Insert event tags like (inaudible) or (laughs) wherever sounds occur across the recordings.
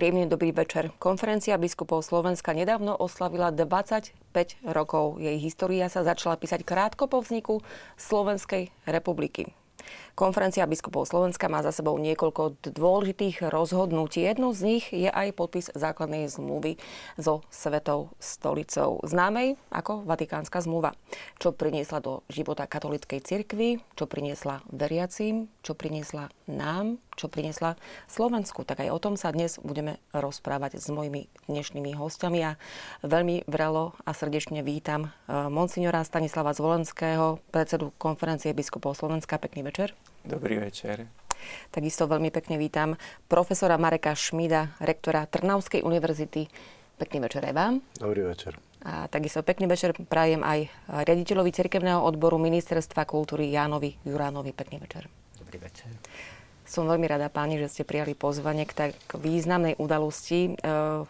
Príjemný dobrý večer. Konferencia biskupov Slovenska nedávno oslavila 25 rokov. Jej história sa začala písať krátko po vzniku Slovenskej republiky. Konferencia biskupov Slovenska má za sebou niekoľko dôležitých rozhodnutí. Jedno z nich je aj podpis základnej zmluvy so Svetou stolicou, známej ako Vatikánska zmluva. Čo priniesla do života katolíckej cirkvi, čo priniesla veriacím, čo priniesla nám, čo priniesla Slovensku. Tak aj o tom sa dnes budeme rozprávať s mojimi dnešnými hostiami. A veľmi vrelo a srdečne vítam eh, monsignora Stanislava Zvolenského, predsedu konferencie biskupov Slovenska. Pekný večer. Dobrý večer. Takisto veľmi pekne vítam profesora Mareka Šmída, rektora Trnavskej univerzity. Pekný večer aj vám. Dobrý večer. A takisto pekný večer prajem aj riaditeľovi cirkevného odboru Ministerstva kultúry Jánovi Juránovi. Pekný večer. Dobrý večer. Som veľmi rada, páni, že ste prijali pozvanie k tak významnej udalosti, eh,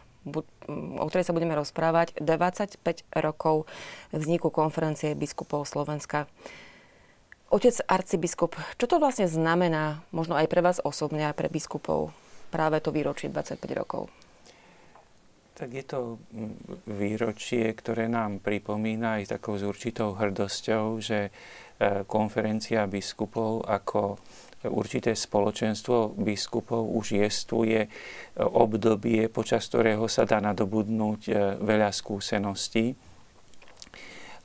o ktorej sa budeme rozprávať. 25 rokov vzniku konferencie biskupov Slovenska. Otec arcibiskup, čo to vlastne znamená, možno aj pre vás osobne a pre biskupov, práve to výročie 25 rokov? Tak je to výročie, ktoré nám pripomína aj takou z určitou hrdosťou, že e, konferencia biskupov ako určité spoločenstvo biskupov už jestuje obdobie, počas ktorého sa dá nadobudnúť e, veľa skúseností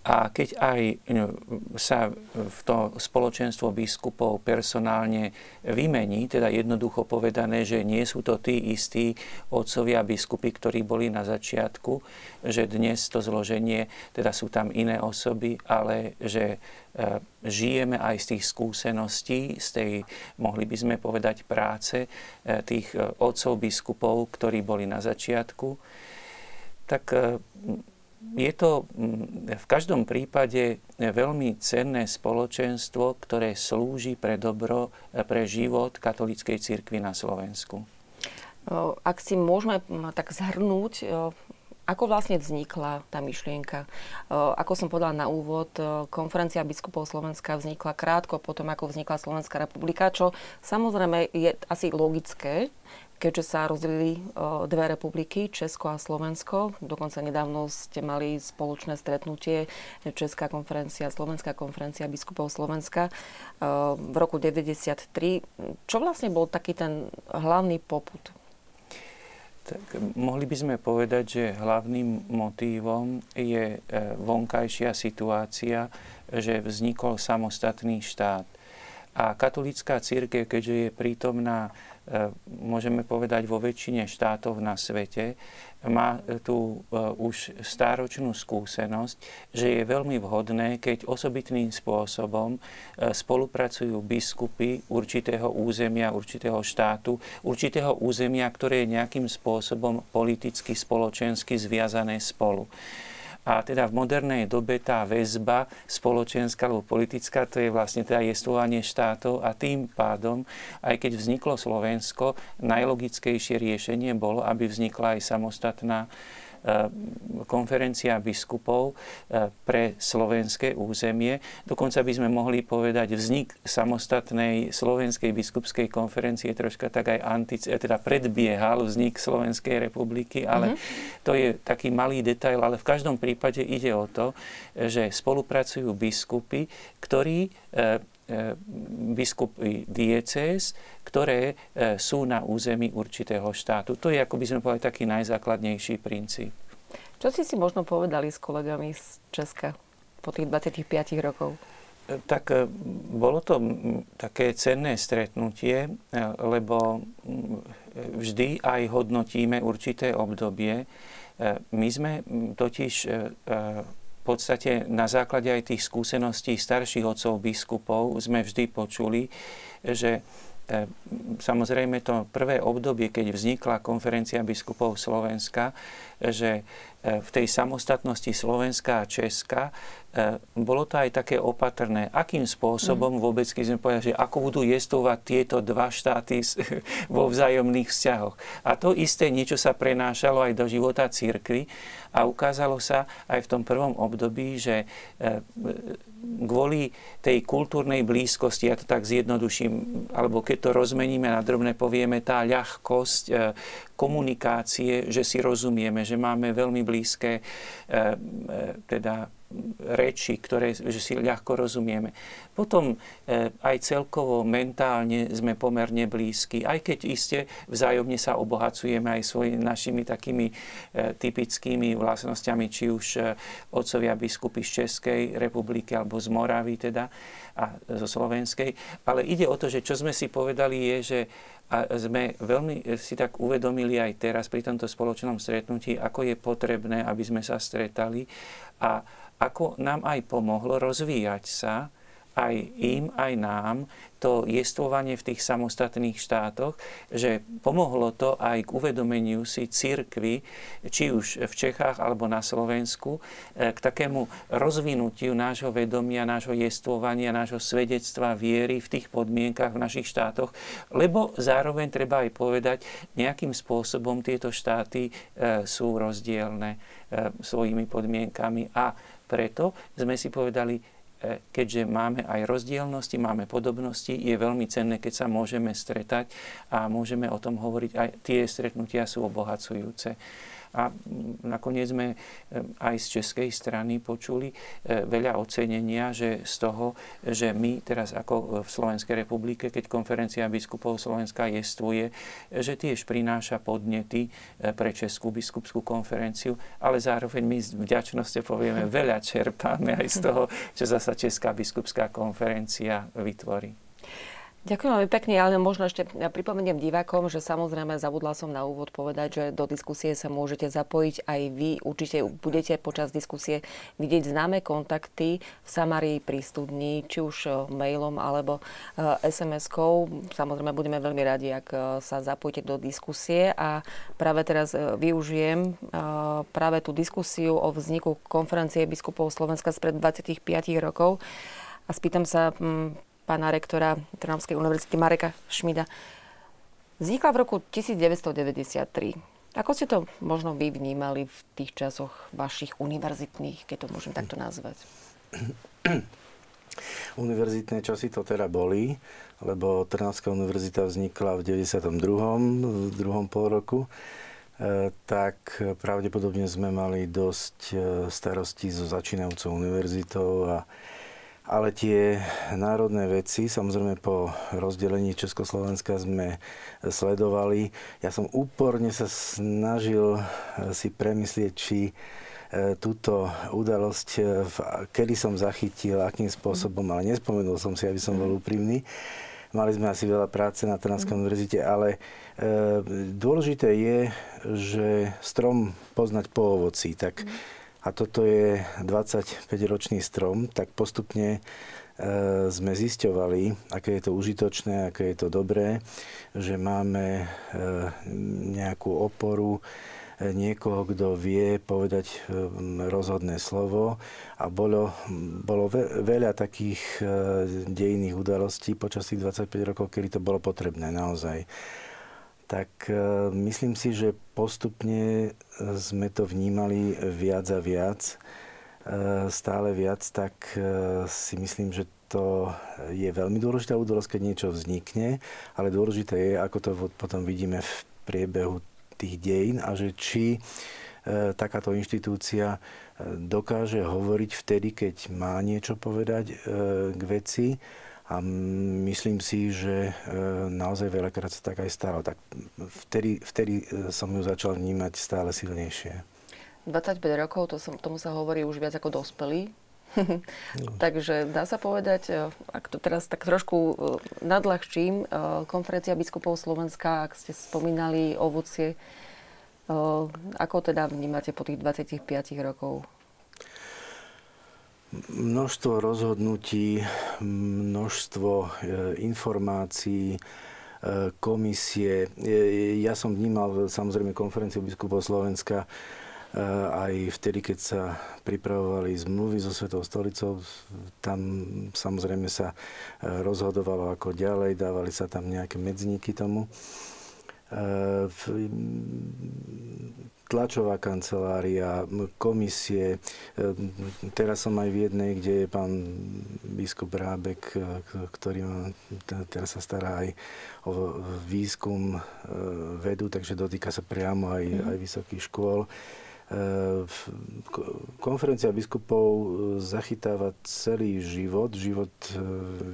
a keď aj no, sa v to spoločenstvo biskupov personálne vymení, teda jednoducho povedané, že nie sú to tí istí otcovia biskupy, ktorí boli na začiatku, že dnes to zloženie, teda sú tam iné osoby, ale že e, žijeme aj z tých skúseností, z tej, mohli by sme povedať, práce e, tých e, otcov biskupov, ktorí boli na začiatku, tak je to mm, v každom prípade veľmi cenné spoločenstvo, ktoré slúži pre dobro, pre život katolíckej cirkvi na Slovensku. Ak si môžeme tak zhrnúť, ako vlastne vznikla tá myšlienka? Ako som povedala na úvod, konferencia biskupov Slovenska vznikla krátko potom, ako vznikla Slovenská republika, čo samozrejme je asi logické, keďže sa rozdelili dve republiky, Česko a Slovensko. Dokonca nedávno ste mali spoločné stretnutie Česká konferencia, Slovenská konferencia biskupov Slovenska v roku 1993. Čo vlastne bol taký ten hlavný poput? Tak mohli by sme povedať, že hlavným motívom je e, vonkajšia situácia, že vznikol samostatný štát. A katolická církev, keďže je prítomná E, môžeme povedať, vo väčšine štátov na svete, má tú e, už stáročnú skúsenosť, že je veľmi vhodné, keď osobitným spôsobom e, spolupracujú biskupy určitého územia, určitého štátu, určitého územia, ktoré je nejakým spôsobom politicky, spoločensky zviazané spolu. A teda v modernej dobe tá väzba spoločenská alebo politická, to je vlastne teda jestvovanie štátov a tým pádom, aj keď vzniklo Slovensko, najlogickejšie riešenie bolo, aby vznikla aj samostatná konferencia biskupov eh, pre slovenské územie. Dokonca by sme mohli povedať vznik samostatnej slovenskej biskupskej konferencie troška tak aj antic, eh, teda predbiehal vznik Slovenskej republiky, ale mm-hmm. to je taký malý detail, ale v každom prípade ide o to, že spolupracujú biskupy, ktorí biskupy diecéz, ktoré sú na území určitého štátu. To je, ako by sme povedali, taký najzákladnejší princíp. Čo ste si možno povedali s kolegami z Česka po tých 25 rokov? Tak bolo to také cenné stretnutie, lebo vždy aj hodnotíme určité obdobie. My sme totiž podstate na základe aj tých skúseností starších otcov biskupov sme vždy počuli, že E, samozrejme to prvé obdobie, keď vznikla konferencia biskupov Slovenska, že v tej samostatnosti Slovenska a Česka bolo to aj také opatrné, akým spôsobom mm. vôbec, keď sme povedali, že ako budú jestovať tieto dva štáty (laughs) vo vzájomných vzťahoch. A to isté niečo sa prenášalo aj do života církvy a ukázalo sa aj v tom prvom období, že kvôli tej kultúrnej blízkosti, ja to tak zjednoduším, alebo keď to rozmeníme na drobné, povieme tá ľahkosť e, komunikácie, že si rozumieme, že máme veľmi blízke e, e, teda reči, ktoré že si ľahko rozumieme. Potom e, aj celkovo mentálne sme pomerne blízki, aj keď iste vzájomne sa obohacujeme aj svojimi našimi takými e, typickými vlastnosťami, či už e, otcovia biskupy z Českej republiky alebo z Moravy teda a zo Slovenskej. Ale ide o to, že čo sme si povedali je, že a sme veľmi si tak uvedomili aj teraz pri tomto spoločnom stretnutí, ako je potrebné, aby sme sa stretali a ako nám aj pomohlo rozvíjať sa, aj im, aj nám, to jestvovanie v tých samostatných štátoch, že pomohlo to aj k uvedomeniu si církvy, či už v Čechách alebo na Slovensku, e, k takému rozvinutiu nášho vedomia, nášho jestvovania, nášho svedectva viery v tých podmienkach v našich štátoch, lebo zároveň treba aj povedať, nejakým spôsobom tieto štáty e, sú rozdielne e, svojimi podmienkami a preto sme si povedali, e, keďže máme aj rozdielnosti, máme podobnosti, je veľmi cenné, keď sa môžeme stretať a môžeme o tom hovoriť. Aj tie stretnutia sú obohacujúce. A nakoniec sme e, aj z českej strany počuli e, veľa ocenenia, že z toho, že my teraz ako v Slovenskej republike, keď konferencia biskupov Slovenska jestvuje, že tiež prináša podnety e, pre Českú biskupskú konferenciu, ale zároveň my z vďačnosti povieme, veľa čerpáme aj z toho, (laughs) čo zasa Česká biskupská konferencia vytvorí. Ďakujem veľmi pekne, ale možno ešte pripomeniem divákom, že samozrejme zabudla som na úvod povedať, že do diskusie sa môžete zapojiť aj vy. Určite budete počas diskusie vidieť známe kontakty v Samarii pri studni, či už e, mailom alebo e, SMS-kou. Samozrejme budeme veľmi radi, ak e, sa zapojíte do diskusie a práve teraz využijem práve tú diskusiu o vzniku konferencie biskupov Slovenska spred 25 rokov a spýtam sa pána rektora Trnavskej univerzity Mareka Šmida. Vznikla v roku 1993. Ako ste to možno vy vnímali v tých časoch vašich univerzitných, keď to môžem takto nazvať? (clears throat) Univerzitné časy to teda boli, lebo Trnavská univerzita vznikla v 92. v druhom pol roku e, tak pravdepodobne sme mali dosť e, starostí so začínajúcou univerzitou a ale tie národné veci, samozrejme po rozdelení Československa sme sledovali. Ja som úporne sa snažil si premyslieť, či e, túto udalosť, e, kedy som zachytil, akým spôsobom, ale nespomenul som si, aby som bol úprimný. Mali sme asi veľa práce na Trnavskej univerzite, ale e, dôležité je, že strom poznať po ovoci. Tak a toto je 25-ročný strom, tak postupne e, sme zisťovali, aké je to užitočné, aké je to dobré, že máme e, nejakú oporu, e, niekoho, kto vie povedať rozhodné slovo. A bolo, bolo veľa takých dejných udalostí počas tých 25 rokov, kedy to bolo potrebné naozaj tak e, myslím si, že postupne sme to vnímali viac a viac, e, stále viac, tak e, si myslím, že to je veľmi dôležitá udalosť, keď niečo vznikne, ale dôležité je, ako to potom vidíme v priebehu tých dejín a že či takáto inštitúcia dokáže hovoriť vtedy, keď má niečo povedať k veci a myslím si, že e, naozaj veľakrát sa tak aj stalo. Tak vtedy, vtedy e, som ju začal vnímať stále silnejšie. 25 rokov, to som, tomu sa hovorí už viac ako dospelý. no. (laughs) Takže dá sa povedať, e, ak to teraz tak trošku nadľahčím, konferencia biskupov Slovenska, ak ste spomínali ovocie, ako teda vnímate po tých 25 rokov Množstvo rozhodnutí, množstvo e, informácií, e, komisie. Ja som vnímal samozrejme konferenciu biskupov Slovenska aj vtedy, keď sa pripravovali zmluvy so Svetou stolicou, tam samozrejme sa rozhodovalo ako ďalej, dávali sa tam nejaké medzníky tomu tlačová kancelária, komisie. Teraz som aj v jednej, kde je pán biskup Rábek, ktorý ma, teraz sa stará aj o výskum vedu, takže dotýka sa priamo aj, mm. aj vysokých škôl. Konferencia biskupov zachytáva celý život, život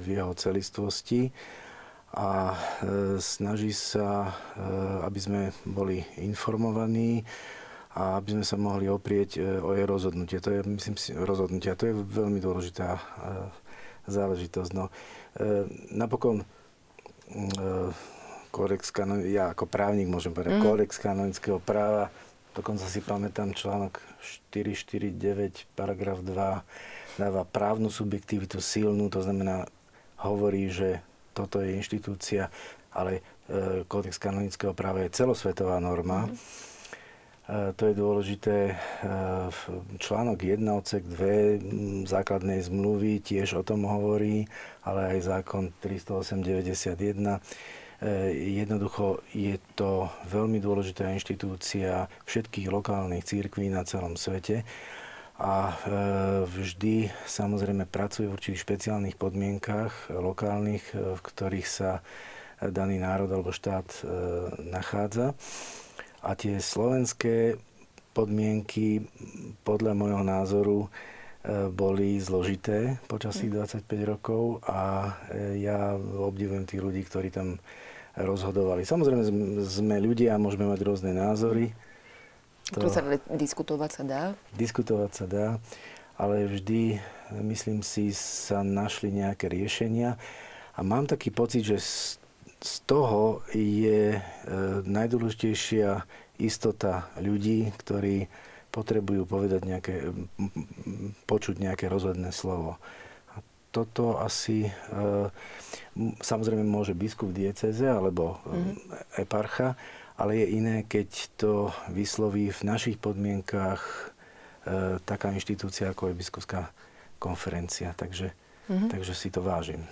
v jeho celistvosti a e, snaží sa, e, aby sme boli informovaní a aby sme sa mohli oprieť e, o jej rozhodnutie. To je, myslím si, rozhodnutie. A to je veľmi dôležitá záležitosť. No, napokon kódex kanon, ja ako právnik môžem povedať, mm. kódex kanonického práva, dokonca si pamätám článok 449, paragraf 2, dáva právnu subjektivitu silnú, to znamená, hovorí, že toto je inštitúcia, ale e, kódex kanonického práva je celosvetová norma. Mm. To je dôležité. E, článok 1 odsek 2 základnej zmluvy tiež o tom hovorí, ale aj zákon 308.91. Jednoducho je to veľmi dôležitá inštitúcia všetkých lokálnych církví na celom svete a e, vždy samozrejme pracuje v určitých špeciálnych podmienkach lokálnych, e, v ktorých sa daný národ alebo štát e, nachádza. A tie slovenské podmienky podľa môjho názoru boli zložité počas tých 25 rokov a ja obdivujem tých ľudí, ktorí tam rozhodovali. Samozrejme sme ľudia a môžeme mať rôzne názory, to... Sa diskutovať sa dá? Diskutovať sa dá, ale vždy, myslím si, sa našli nejaké riešenia. A mám taký pocit, že z, z toho je e, najdôležitejšia istota ľudí, ktorí potrebujú povedať nejaké, počuť nejaké rozhodné slovo. A toto asi, e, samozrejme môže biskup dieceze alebo mm-hmm. eparcha, ale je iné, keď to vysloví v našich podmienkách e, taká inštitúcia, ako je biskupská konferencia. Takže, mm-hmm. takže si to vážim.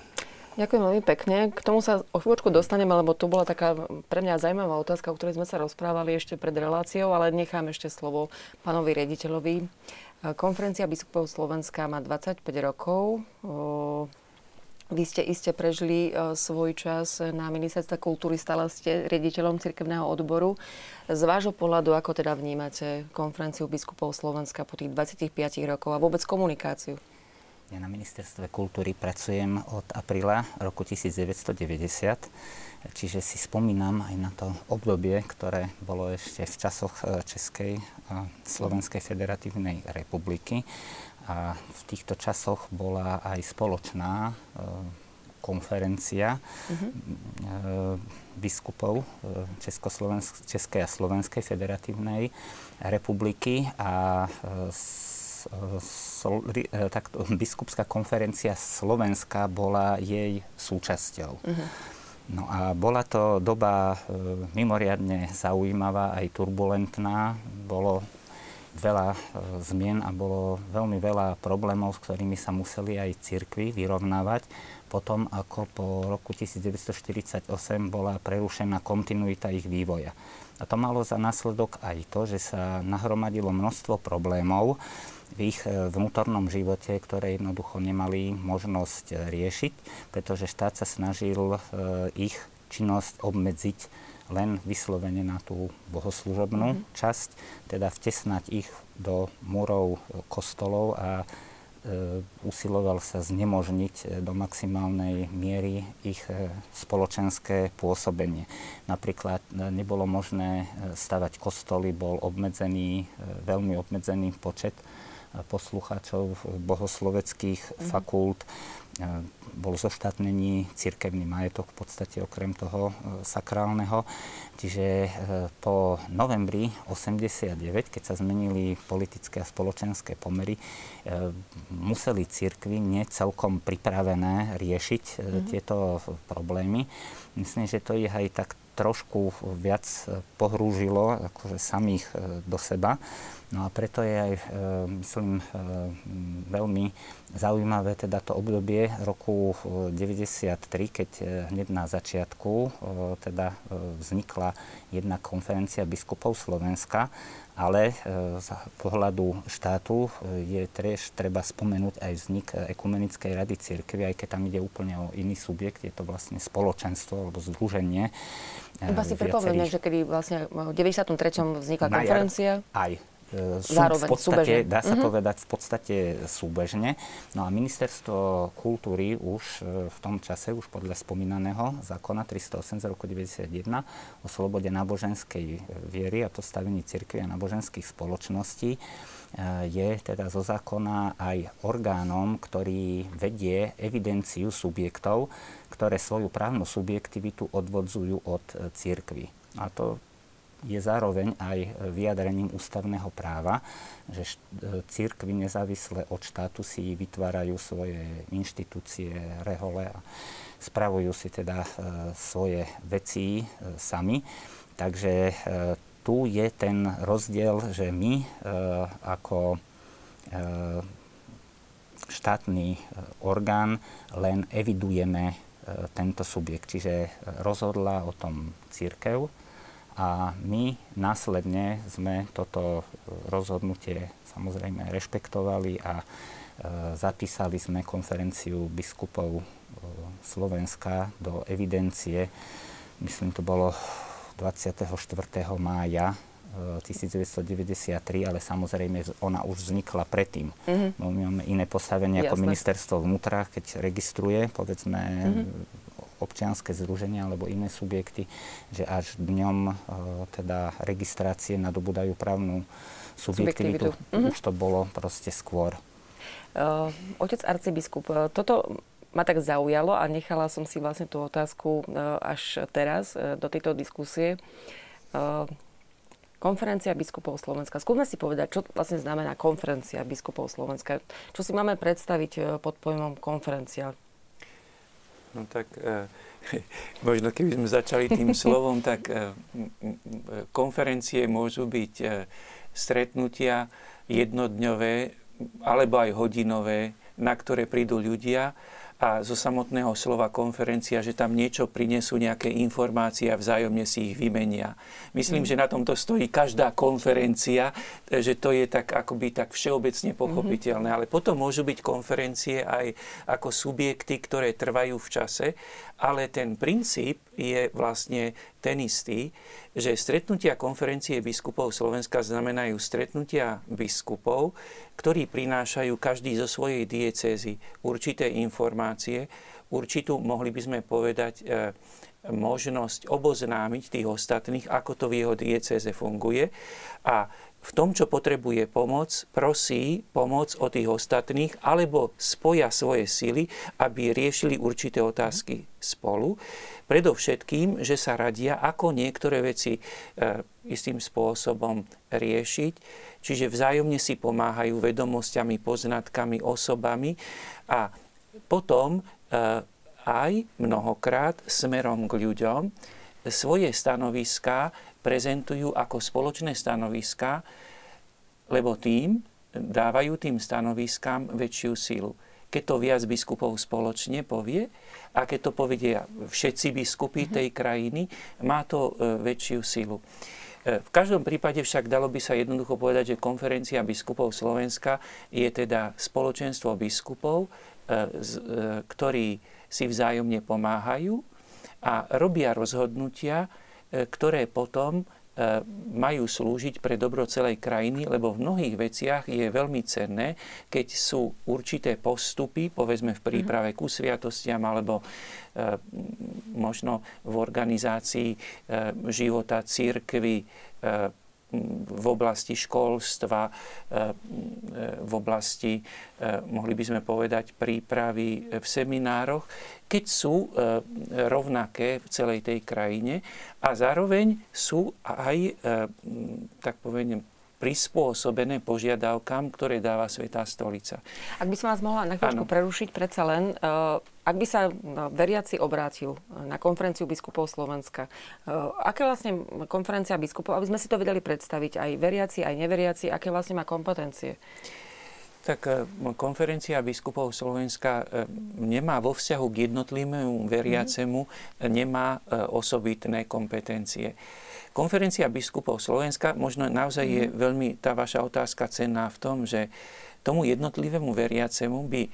Ďakujem veľmi pekne. K tomu sa o chvíľočku dostaneme, lebo to bola taká pre mňa zaujímavá otázka, o ktorej sme sa rozprávali ešte pred reláciou, ale nechám ešte slovo pánovi riaditeľovi. E, konferencia biskupov Slovenska má 25 rokov. Vy ste iste prežili uh, svoj čas na ministerstve kultúry, stále ste riaditeľom cirkevného odboru. Z vášho pohľadu, ako teda vnímate konferenciu biskupov Slovenska po tých 25 rokov a vôbec komunikáciu? Ja na ministerstve kultúry pracujem od apríla roku 1990, čiže si spomínam aj na to obdobie, ktoré bolo ešte v časoch e, Českej a Slovenskej federatívnej republiky a v týchto časoch bola aj spoločná e, konferencia uh-huh. biskupov e, Českej a Slovenskej federatívnej republiky a sol, takto, (laughs) biskupská konferencia Slovenska bola jej súčasťou. Uh-huh. No a bola to doba e, mimoriadne zaujímavá, aj turbulentná. Bolo veľa e, zmien a bolo veľmi veľa problémov, s ktorými sa museli aj cirkvi vyrovnávať. Potom, ako po roku 1948 bola prerušená kontinuita ich vývoja. A to malo za následok aj to, že sa nahromadilo množstvo problémov v ich e, vnútornom živote, ktoré jednoducho nemali možnosť e, riešiť, pretože štát sa snažil ich činnosť obmedziť len vyslovene na tú bohoslužobnú mm-hmm. časť, teda vtesnať ich do múrov kostolov a e, usiloval sa znemožniť e, do maximálnej miery ich e, spoločenské pôsobenie. Napríklad e, nebolo možné e, stavať kostoly, bol obmedzený, e, veľmi obmedzený počet poslucháčov bohosloveckých mm-hmm. fakult bol zoštátnený cirkevný majetok v podstate okrem toho e, sakrálneho. Čiže e, po novembri 89, keď sa zmenili politické a spoločenské pomery, e, museli cirkvy nie celkom pripravené riešiť mm-hmm. tieto problémy. Myslím, že to je aj tak trošku viac pohrúžilo akože samých do seba. No a preto je aj, myslím, veľmi zaujímavé teda to obdobie roku 93, keď hneď na začiatku teda vznikla jedna konferencia biskupov Slovenska, ale z pohľadu štátu je tiež treba spomenúť aj vznik Ekumenickej rady cirkvi, aj keď tam ide úplne o iný subjekt, je to vlastne spoločenstvo alebo združenie. Iba si pripomeňme, že kedy vlastne v 93. vznikla konferencia. Aj, E, sú Zároveň, v podstate, súbežne. dá sa mm-hmm. povedať, v podstate súbežne. No a ministerstvo kultúry už e, v tom čase, už podľa spomínaného zákona 308 z roku 1991 o slobode náboženskej viery a postavení cirkvi a náboženských spoločností e, je teda zo zákona aj orgánom, ktorý vedie evidenciu subjektov, ktoré svoju právnu subjektivitu odvodzujú od cirkvy. A to je zároveň aj vyjadrením ústavného práva, že církvy nezávisle od štátu si vytvárajú svoje inštitúcie, rehole a spravujú si teda e, svoje veci e, sami. Takže e, tu je ten rozdiel, že my ako štátny orgán len evidujeme tento subjekt. Čiže rozhodla o tom církev, a my následne sme toto rozhodnutie samozrejme rešpektovali a e, zapísali sme konferenciu biskupov e, Slovenska do evidencie. Myslím, to bolo 24. mája 1993, e, ale samozrejme ona už vznikla predtým. Mm-hmm. My máme iné postavenie ako ministerstvo vnútra, keď registruje, povedzme, mm-hmm občianske združenia alebo iné subjekty, že až dňom e, teda registrácie nadobúdajú právnu subjektivitu. subjektivitu. Už to bolo proste skôr. Uh, otec arcibiskup, e, toto ma tak zaujalo a nechala som si vlastne tú otázku až teraz do tejto diskusie. Konferencia biskupov Slovenska. Skúsme si povedať, čo vlastne znamená konferencia biskupov Slovenska. Čo si máme predstaviť pod pojmom konferencia? No tak e, (laughs) možno keby sme začali tým (laughs) slovom, tak e, konferencie môžu byť e, stretnutia jednodňové alebo aj hodinové, na ktoré prídu ľudia a zo samotného slova konferencia, že tam niečo prinesú, nejaké informácie a vzájomne si ich vymenia. Myslím, mm. že na tomto stojí každá konferencia, že to je tak akoby tak všeobecne pochopiteľné. Mm-hmm. Ale potom môžu byť konferencie aj ako subjekty, ktoré trvajú v čase, ale ten princíp je vlastne ten istý, že stretnutia konferencie biskupov Slovenska znamenajú stretnutia biskupov, ktorí prinášajú každý zo svojej diecézy určité informácie, určitú, mohli by sme povedať, e, možnosť oboznámiť tých ostatných, ako to v jeho diecéze funguje. A v tom, čo potrebuje pomoc, prosí pomoc od tých ostatných alebo spoja svoje sily, aby riešili určité otázky spolu. Predovšetkým, že sa radia, ako niektoré veci e, istým spôsobom riešiť, čiže vzájomne si pomáhajú vedomosťami, poznatkami, osobami a potom e, aj mnohokrát smerom k ľuďom svoje stanoviská prezentujú ako spoločné stanoviská, lebo tým dávajú tým stanoviskám väčšiu silu. Keď to viac biskupov spoločne povie a keď to povedia všetci biskupy mhm. tej krajiny, má to e, väčšiu silu. E, v každom prípade však dalo by sa jednoducho povedať, že konferencia biskupov Slovenska je teda spoločenstvo biskupov, e, ktorí si vzájomne pomáhajú a robia rozhodnutia, ktoré potom e, majú slúžiť pre dobro celej krajiny, lebo v mnohých veciach je veľmi cenné, keď sú určité postupy, povedzme v príprave ku sviatostiam alebo e, možno v organizácii života církvy v oblasti školstva, v oblasti, mohli by sme povedať, prípravy v seminároch, keď sú rovnaké v celej tej krajine a zároveň sú aj, tak povedem, prispôsobené požiadavkám, ktoré dáva Svetá stolica. Ak by som vás mohla na chvíľku prerušiť, predsa len, ak by sa veriaci obrátil na konferenciu biskupov Slovenska, aké vlastne konferencia biskupov, aby sme si to vedeli predstaviť, aj veriaci, aj neveriaci, aké vlastne má kompetencie? Tak konferencia biskupov Slovenska nemá vo vzťahu k jednotlivému veriacemu, nemá osobitné kompetencie. Konferencia biskupov Slovenska, možno naozaj je mhm. veľmi tá vaša otázka cenná v tom, že tomu jednotlivému veriacemu by e,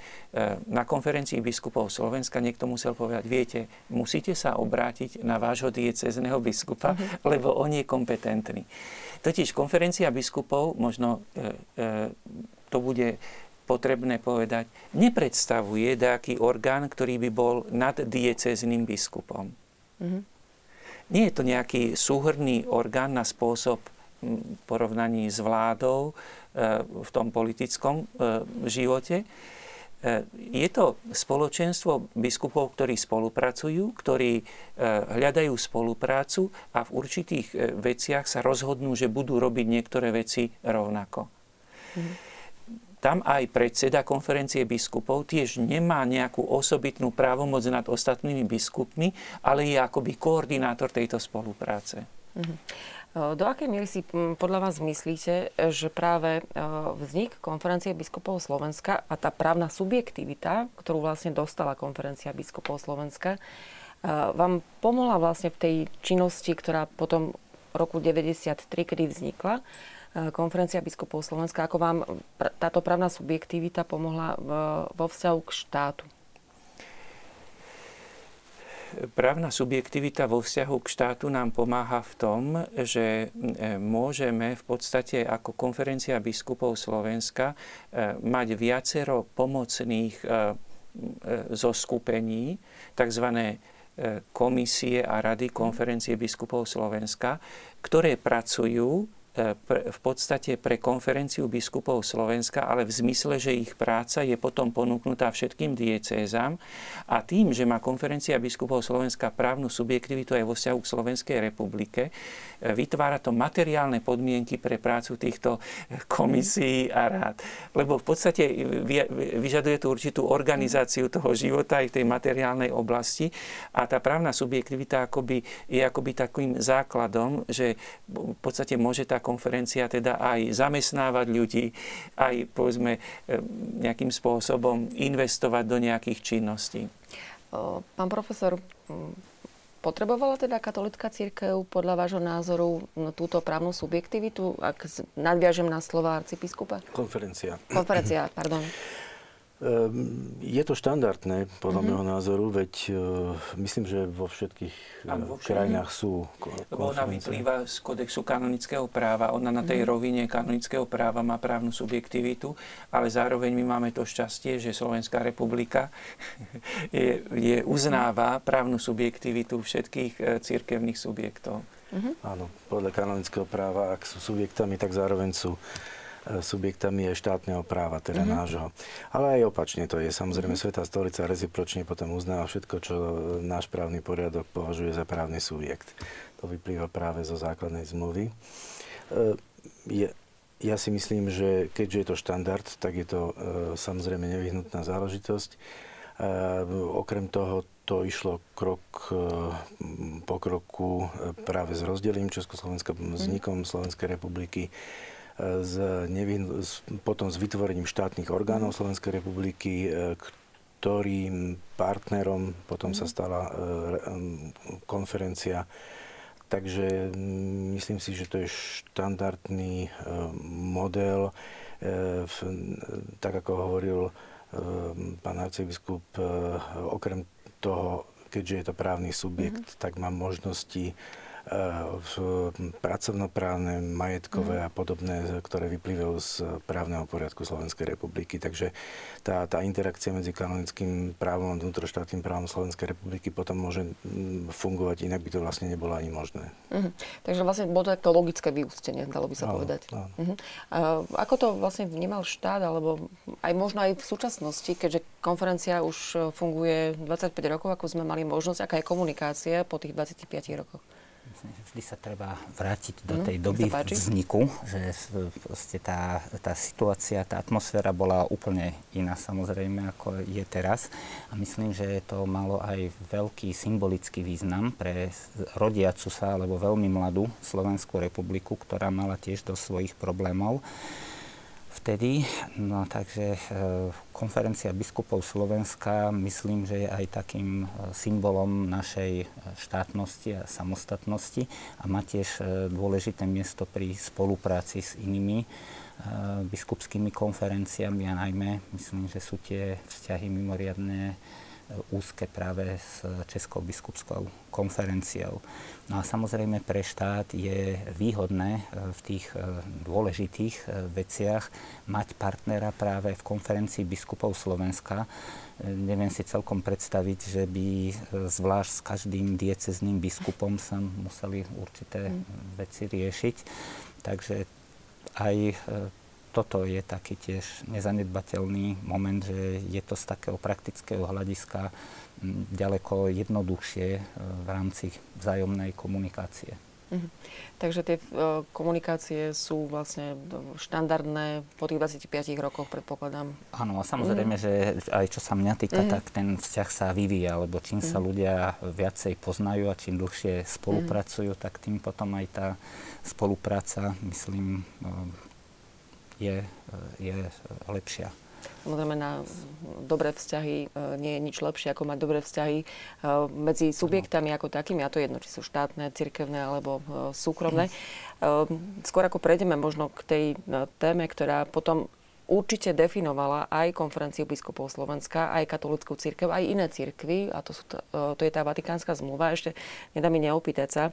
na konferencii biskupov Slovenska niekto musel povedať, viete, musíte sa obrátiť na vášho diecezneho biskupa, uh-huh. lebo on je kompetentný. Totiž konferencia biskupov, možno e, e, to bude potrebné povedať, nepredstavuje nejaký orgán, ktorý by bol nad diecezným biskupom. Uh-huh. Nie je to nejaký súhrný orgán na spôsob porovnaní s vládou v tom politickom e, živote. E, je to spoločenstvo biskupov, ktorí spolupracujú, ktorí hľadajú spoluprácu a v určitých veciach sa rozhodnú, že budú robiť niektoré veci rovnako. Mhm. Tam aj predseda konferencie biskupov tiež nemá nejakú osobitnú právomoc nad ostatnými biskupmi, ale je akoby koordinátor tejto spolupráce. Mm-hmm. Do akej miery si podľa vás myslíte, že práve vznik konferencie biskupov Slovenska a tá právna subjektivita, ktorú vlastne dostala konferencia biskupov Slovenska, vám pomohla vlastne v tej činnosti, ktorá potom roku 93, kedy vznikla, konferencia biskupov Slovenska. Ako vám táto právna subjektivita pomohla vo vzťahu k štátu? Právna subjektivita vo vzťahu k štátu nám pomáha v tom, že e, môžeme v podstate ako konferencia biskupov Slovenska e, mať viacero pomocných e, zoskupení, tzv. komisie a rady konferencie biskupov Slovenska, ktoré pracujú v podstate pre konferenciu biskupov Slovenska, ale v zmysle, že ich práca je potom ponúknutá všetkým diecézam a tým, že má konferencia biskupov Slovenska právnu subjektivitu aj vo vzťahu k Slovenskej republike, vytvára to materiálne podmienky pre prácu týchto komisí a rád. Lebo v podstate vyžaduje to určitú organizáciu toho života aj v tej materiálnej oblasti a tá právna subjektivita akoby, je akoby takým základom, že v podstate môže tá konferencia teda aj zamestnávať ľudí, aj povedzme e, nejakým spôsobom investovať do nejakých činností. Pán profesor, Potrebovala teda katolická církev podľa vášho názoru túto právnu subjektivitu, ak nadviažem na slova arcibiskupa? Konferencia. Konferencia, pardon. Ehm, je to štandardné, podľa mm-hmm. môjho názoru, veď uh, myslím, že vo všetkých uh, vo krajinách sú Lebo ona vyplýva z kodexu kanonického práva. Ona na tej mm-hmm. rovine kanonického práva má právnu subjektivitu, ale zároveň my máme to šťastie, že Slovenská republika (laughs) je, je uznáva právnu subjektivitu všetkých uh, cirkevných subjektov. Mm-hmm. Áno, podľa kanonického práva, ak sú subjektami, tak zároveň sú subjektami je štátneho práva, teda mm-hmm. nášho. Ale aj opačne to je. Samozrejme, mm-hmm. Svetá stolica recipročne potom uznáva všetko, čo náš právny poriadok považuje za právny subjekt. To vyplýva práve zo základnej zmluvy. E, je, ja si myslím, že keďže je to štandard, tak je to e, samozrejme nevyhnutná záležitosť. E, okrem toho to išlo krok po kroku práve s rozdelením Československa, vznikom Slovenskej republiky s, nevin, s, potom s vytvorením štátnych orgánov Slovenskej republiky, e, ktorým partnerom potom sa mhm. stala e, konferencia. Takže myslím si, že to je štandardný e, model, tak ako hovoril pán arcibiskup, okrem toho, keďže je to právny subjekt, mm-hmm. tak má možnosti pracovnoprávne, majetkové mm. a podobné, ktoré vyplývajú z právneho poriadku Slovenskej republiky. Takže tá, tá interakcia medzi kanonickým právom a vnútroštátnym právom Slovenskej republiky potom môže fungovať, inak by to vlastne nebolo ani možné. Mm. Takže vlastne bolo to to logické vyústenie, dalo by sa áno, povedať. Áno. Mm. A ako to vlastne vnímal štát, alebo aj možno aj v súčasnosti, keďže konferencia už funguje 25 rokov, ako sme mali možnosť, aká je komunikácia po tých 25 rokoch? Vždy sa treba vrátiť do mhm, tej doby vzniku, že tá, tá situácia, tá atmosféra bola úplne iná samozrejme, ako je teraz. A myslím, že to malo aj veľký symbolický význam pre rodiacu sa, alebo veľmi mladú Slovenskú republiku, ktorá mala tiež do svojich problémov vtedy. No takže e, konferencia biskupov Slovenska myslím, že je aj takým e, symbolom našej e, štátnosti a samostatnosti a má tiež dôležité miesto pri spolupráci s inými biskupskými konferenciami a najmä myslím, že sú tie vzťahy mimoriadne úzke práve s Českou biskupskou konferenciou. No a samozrejme pre štát je výhodné e, v tých e, dôležitých e, veciach mať partnera práve v konferencii biskupov Slovenska. Neviem si celkom predstaviť, že by zvlášť s každým diecezným biskupom sa museli určité mm. veci riešiť. Takže aj toto je taký tiež nezanedbateľný moment, že je to z takého praktického hľadiska ďaleko jednoduchšie e, v rámci vzájomnej komunikácie. Mhm. Takže tie uh, komunikácie sú vlastne štandardné po tých 25 rokoch, predpokladám. Áno, a samozrejme, mhm. že aj čo sa mňa týka, mhm. tak ten vzťah sa vyvíja, lebo čím mhm. sa ľudia viacej poznajú a čím dlhšie spolupracujú, mhm. tak tým potom aj tá spolupráca, myslím, je, je lepšia. Samozrejme, na dobré vzťahy e, nie je nič lepšie, ako mať dobré vzťahy e, medzi subjektami ako takými, a to je jedno, či sú štátne, cirkevné alebo e, súkromné. Skôr ako prejdeme možno k tej téme, ktorá potom určite definovala aj konferenciu biskupov Slovenska, aj katolickú církev, aj iné církvy, a to, sú to, to je tá vatikánska zmluva. Ešte nedá mi neopýtať sa.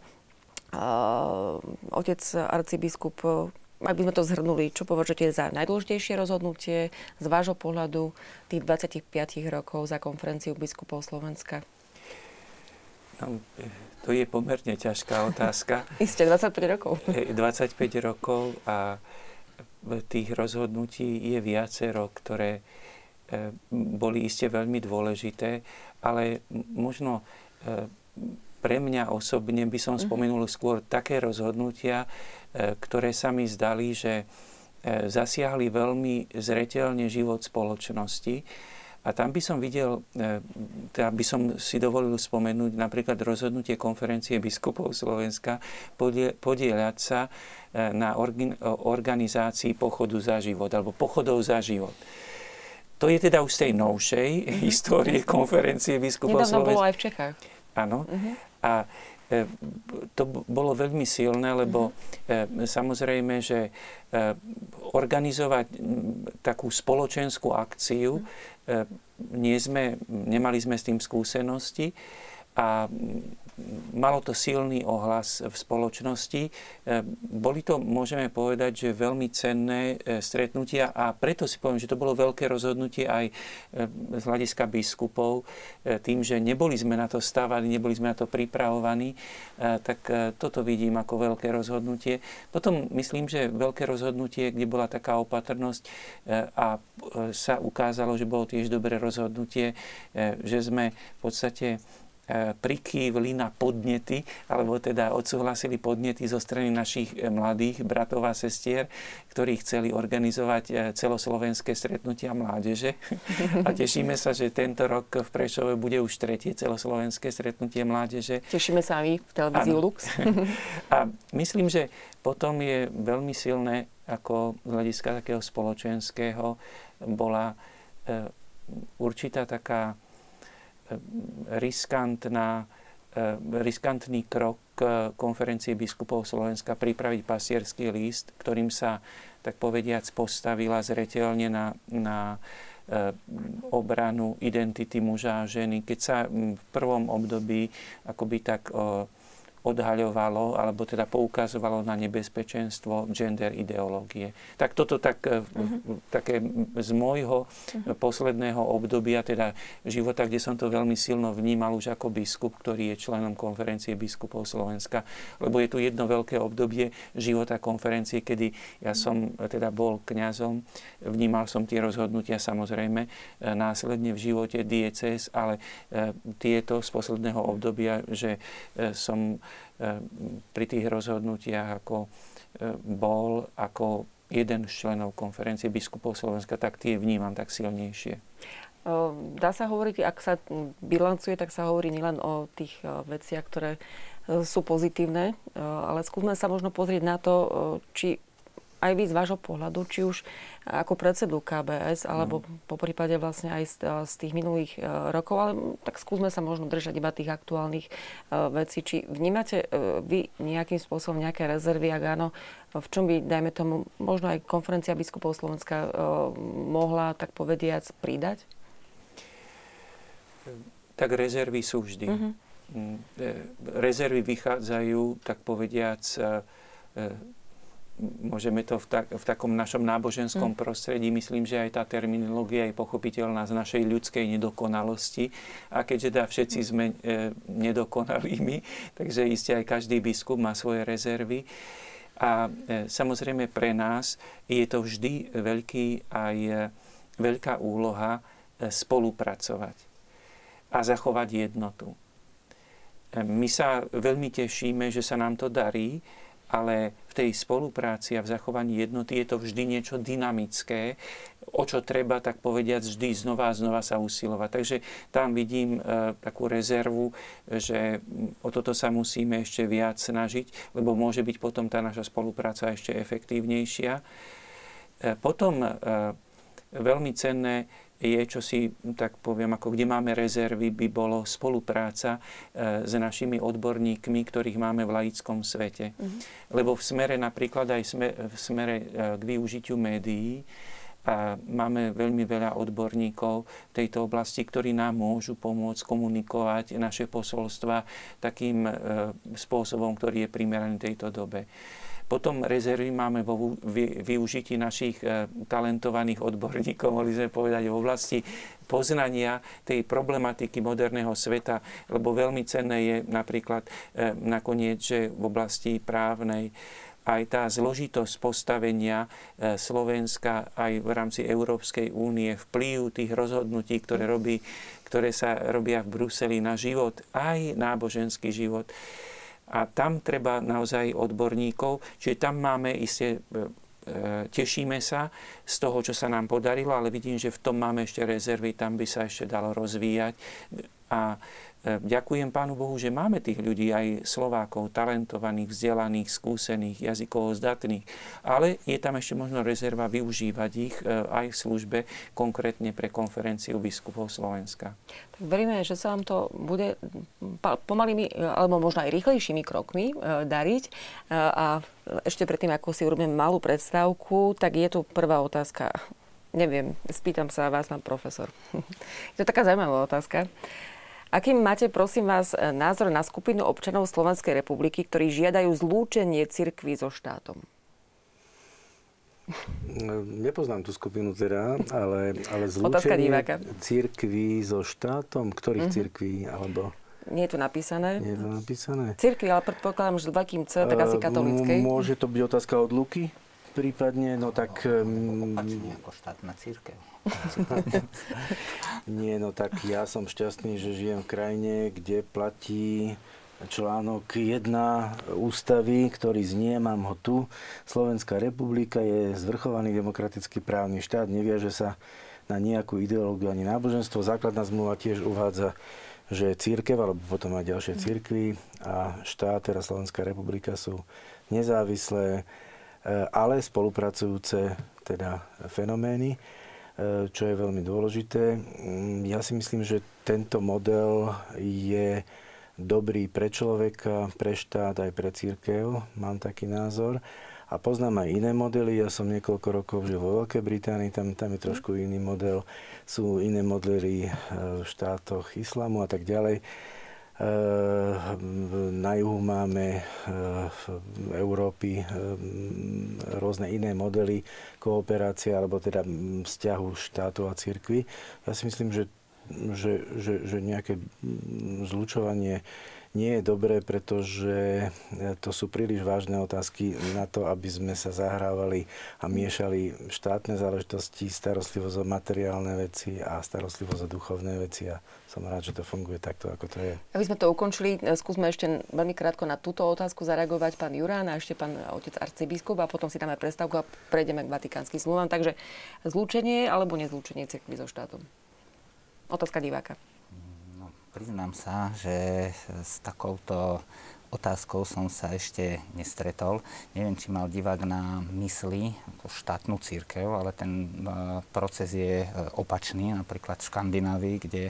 Otec arcibiskup ak by sme to zhrnuli, čo považujete za najdôležitejšie rozhodnutie z vášho pohľadu tých 25 rokov za konferenciu biskupov Slovenska? No, to je pomerne ťažká otázka. (laughs) Isté, 25 rokov. 25 rokov a tých rozhodnutí je viacero, ktoré e, boli iste veľmi dôležité, ale možno e, pre mňa osobne by som mhm. spomenul skôr také rozhodnutia, e, ktoré sa mi zdali, že e, zasiahli veľmi zreteľne život spoločnosti. A tam by som videl, e, teda by som si dovolil spomenúť napríklad rozhodnutie konferencie biskupov Slovenska podieľať sa na organizácii pochodu za život alebo pochodov za život. To je teda už z tej novšej mm-hmm. histórie konferencie biskupov Nedávno Slovenska. bolo aj v Čechách. Áno. Mm-hmm. A e, to bolo veľmi silné, lebo mm-hmm. samozrejme, že e, organizovať takú spoločenskú akciu, nie sme, nemali sme s tým skúsenosti a malo to silný ohlas v spoločnosti. E, boli to, môžeme povedať, že veľmi cenné e, stretnutia a preto si poviem, že to bolo veľké rozhodnutie aj e, z hľadiska biskupov, tým, že neboli sme na to stávali, neboli sme na to pripravovaní, tak toto vidím ako veľké rozhodnutie. Potom myslím, že veľké rozhodnutie, kde bola taká opatrnosť a sa ukázalo, že bolo tiež dobré rozhodnutie, že sme v podstate prikývli na podnety, alebo teda odsúhlasili podnety zo strany našich e, mladých bratov a sestier, ktorí chceli organizovať e, celoslovenské stretnutia mládeže. A tešíme sa, že tento rok v Prešove bude už tretie celoslovenské stretnutie mládeže. Tešíme sa aj v televíziu Lux. (laughs) A myslím, že potom je veľmi silné, ako z hľadiska takého spoločenského, bola určitá taká riskantná, eh, riskantný krok konferencie biskupov Slovenska pripraviť pasierský list, ktorým sa, tak povediac, postavila zretelne na, na eh, obranu identity muža a ženy. Keď sa v prvom období akoby tak eh, odhaľovalo, alebo teda poukazovalo na nebezpečenstvo gender ideológie. Tak toto tak, uh-huh. také z môjho uh-huh. posledného obdobia, teda života, kde som to veľmi silno vnímal už ako biskup, ktorý je členom konferencie biskupov Slovenska, lebo je tu jedno veľké obdobie života konferencie, kedy ja som teda bol kňazom, vnímal som tie rozhodnutia samozrejme e, následne v živote dieces, ale e, tieto z posledného obdobia, že som pri tých rozhodnutiach, ako bol ako jeden z členov konferencie biskupov Slovenska, tak tie vnímam tak silnejšie. Dá sa hovoriť, ak sa bilancuje, tak sa hovorí nielen o tých veciach, ktoré sú pozitívne, ale skúsme sa možno pozrieť na to, či aj vy z vášho pohľadu, či už ako predsedu KBS, alebo mm. po prípade vlastne aj z, z tých minulých rokov, ale tak skúsme sa možno držať iba tých aktuálnych vecí. Či vnímate vy nejakým spôsobom nejaké rezervy, ak áno, v čom by, dajme tomu, možno aj konferencia biskupov Slovenska mohla, tak povediac, pridať? Tak rezervy sú vždy. Mm-hmm. Rezervy vychádzajú, tak povediac, e, e, môžeme to v, tak, v takom našom náboženskom mm. prostredí, myslím, že aj tá terminológia je pochopiteľná z našej ľudskej nedokonalosti. A keďže teda všetci sme e, nedokonalými, (laughs) takže iste aj každý biskup má svoje rezervy. A e, samozrejme pre nás je to vždy veľký aj e, veľká úloha e, spolupracovať a zachovať jednotu. E, my sa veľmi tešíme, že sa nám to darí, ale v tej spolupráci a v zachovaní jednoty je to vždy niečo dynamické, o čo treba, tak povediať, vždy znova a znova sa usilovať. Takže tam vidím e, takú rezervu, že o toto sa musíme ešte viac snažiť, lebo môže byť potom tá naša spolupráca ešte efektívnejšia. E, potom e, veľmi cenné je, čo si tak poviem, ako kde máme rezervy, by bolo spolupráca e, s našimi odborníkmi, ktorých máme v laickom svete. Mm-hmm. Lebo v smere napríklad aj v smere e, k využitiu médií a máme veľmi veľa odborníkov v tejto oblasti, ktorí nám môžu pomôcť komunikovať naše posolstva takým e, spôsobom, ktorý je primeraný tejto dobe. Potom rezervy máme vo využití našich e, talentovaných odborníkov, mohli sme povedať, v oblasti poznania tej problematiky moderného sveta, lebo veľmi cenné je napríklad e, nakoniec, že v oblasti právnej aj tá zložitosť postavenia e, Slovenska aj v rámci Európskej únie, vplyv tých rozhodnutí, ktoré, robí, ktoré sa robia v Bruseli na život, aj náboženský život a tam treba naozaj odborníkov, čiže tam máme isté e, e, tešíme sa z toho, čo sa nám podarilo, ale vidím, že v tom máme ešte rezervy, tam by sa ešte dalo rozvíjať. A ďakujem Pánu Bohu, že máme tých ľudí, aj Slovákov, talentovaných, vzdelaných, skúsených, jazykov zdatných. Ale je tam ešte možno rezerva využívať ich e, aj v službe, konkrétne pre konferenciu biskupov Slovenska. Tak veríme, že sa vám to bude pomalými, alebo možno aj rýchlejšími krokmi dariť. A ešte predtým, ako si urobím malú predstavku, tak je tu prvá otázka. Neviem, spýtam sa vás, pán profesor. (laughs) je to taká zaujímavá otázka. Aký máte, prosím vás, e, názor na skupinu občanov Slovenskej republiky, ktorí žiadajú zlúčenie cirkví so štátom? Nepoznám tú skupinu teda, ale, ale zlúčenie cirkví so štátom? Ktorých mm-hmm. cirkví? Alebo... Nie je to napísané. Nie je to napísané. Cirkvi, ale predpokladám, že veľkým C, tak asi katolíckej. Môže to byť otázka od Luky? Prípadne, no tak... No, opačne ako štátna církev. (laughs) Nie, no tak ja som šťastný, že žijem v krajine, kde platí článok 1 ústavy, ktorý znie, mám ho tu. Slovenská republika je zvrchovaný demokratický právny štát, neviaže sa na nejakú ideológiu ani náboženstvo. Základná zmluva tiež uvádza, že církev, alebo potom aj ďalšie církvy a štát, teda Slovenská republika sú nezávislé, e, ale spolupracujúce teda fenomény. E, čo je veľmi dôležité. Mm, ja si myslím, že tento model je dobrý pre človeka, pre štát, aj pre církev. Mám taký názor. A poznám aj iné modely. Ja som niekoľko rokov žil vo Veľkej Británii, tam, tam je trošku iný model. Sú iné modely e, v štátoch islamu a tak ďalej. Na juhu máme v Európy eh, rôzne iné modely kooperácie alebo teda vzťahu štátu a cirkvi. Ja si myslím, že, že, že, že nejaké zlučovanie nie je dobré, pretože to sú príliš vážne otázky na to, aby sme sa zahrávali a miešali štátne záležitosti, starostlivosť o materiálne veci a starostlivosť o duchovné veci a som rád, že to funguje takto, ako to je. Aby sme to ukončili, skúsme ešte veľmi krátko na túto otázku zareagovať pán Jurán a ešte pán otec arcibiskup a potom si dáme prestávku a prejdeme k vatikánskym zmluvám. Takže zlúčenie alebo nezlúčenie cirkvi so štátom? Otázka diváka. Priznám sa, že s takouto otázkou som sa ešte nestretol. Neviem, či mal divák na mysli ako štátnu církev, ale ten uh, proces je uh, opačný. Napríklad v Škandinávii, kde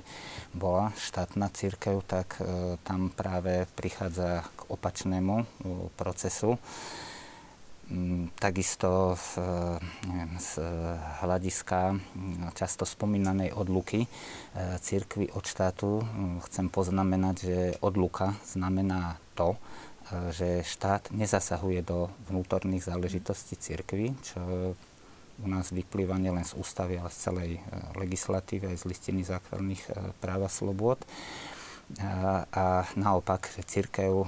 bola štátna církev, tak uh, tam práve prichádza k opačnému procesu. Mm, takisto z, neviem, z hľadiska mm, často spomínanej odluky církvy od štátu chcem poznamenať, že odluka znamená to, e, že štát nezasahuje do vnútorných záležitostí cirkvy, čo u nás vyplýva nielen z ústavy, ale z celej legislatívy aj z listiny základných práv a slobôd a naopak, že církev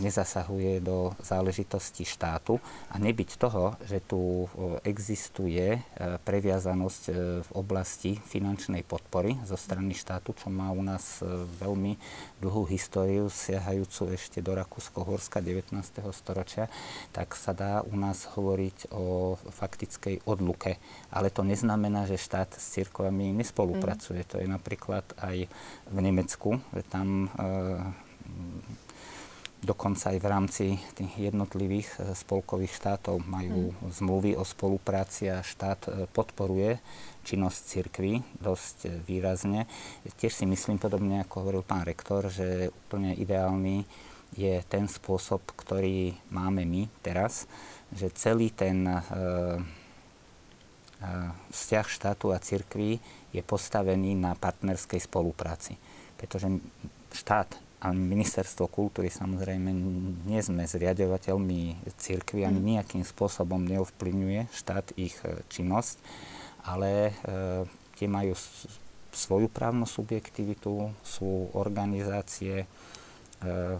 nezasahuje do záležitosti štátu. A nebyť toho, že tu existuje previazanosť v oblasti finančnej podpory zo strany štátu, čo má u nás veľmi dlhú históriu, siahajúcu ešte do Rakúsko-Horska 19. storočia, tak sa dá u nás hovoriť o faktickej odluke. Ale to neznamená, že štát s církvami nespolupracuje. Mm. To je napríklad aj v Nemecku, tam e, dokonca aj v rámci tých jednotlivých e, spolkových štátov majú mm. zmluvy o spolupráci a štát e, podporuje činnosť cirkvy dosť výrazne. Tiež si myslím, podobne ako hovoril pán rektor, že úplne ideálny je ten spôsob, ktorý máme my teraz, že celý ten e, vzťah štátu a cirkvy je postavený na partnerskej spolupráci pretože štát a ministerstvo kultúry samozrejme nie sme zriadovateľmi cirkvi ani mm. nejakým spôsobom neovplyvňuje štát ich e, činnosť, ale e, tie majú svoju právnu subjektivitu, sú organizácie e,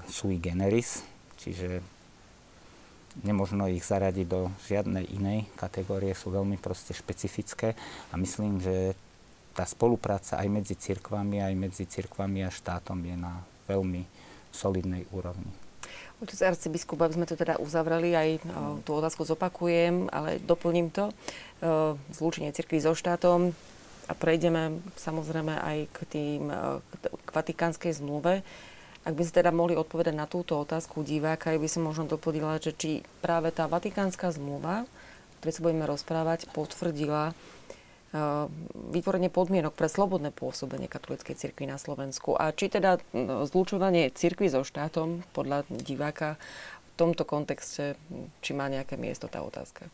sui generis, čiže nemožno ich zaradiť do žiadnej inej kategórie, sú veľmi proste špecifické a myslím, že tá spolupráca aj medzi cirkvami, aj medzi cirkvami a štátom je na veľmi solidnej úrovni. Otec arcibiskup, aby sme to teda uzavreli, aj o, tú otázku zopakujem, ale doplním to. O, zlúčenie cirkvi so štátom a prejdeme samozrejme aj k, tým, k vatikánskej zmluve. Ak by ste teda mohli odpovedať na túto otázku diváka, by som možno doplnila, že či práve tá vatikánska zmluva, o ktorej sa budeme rozprávať, potvrdila vytvorenie podmienok pre slobodné pôsobenie katolíckej cirkvi na Slovensku. A či teda zlučovanie cirkvi so štátom podľa diváka v tomto kontexte, či má nejaké miesto tá otázka?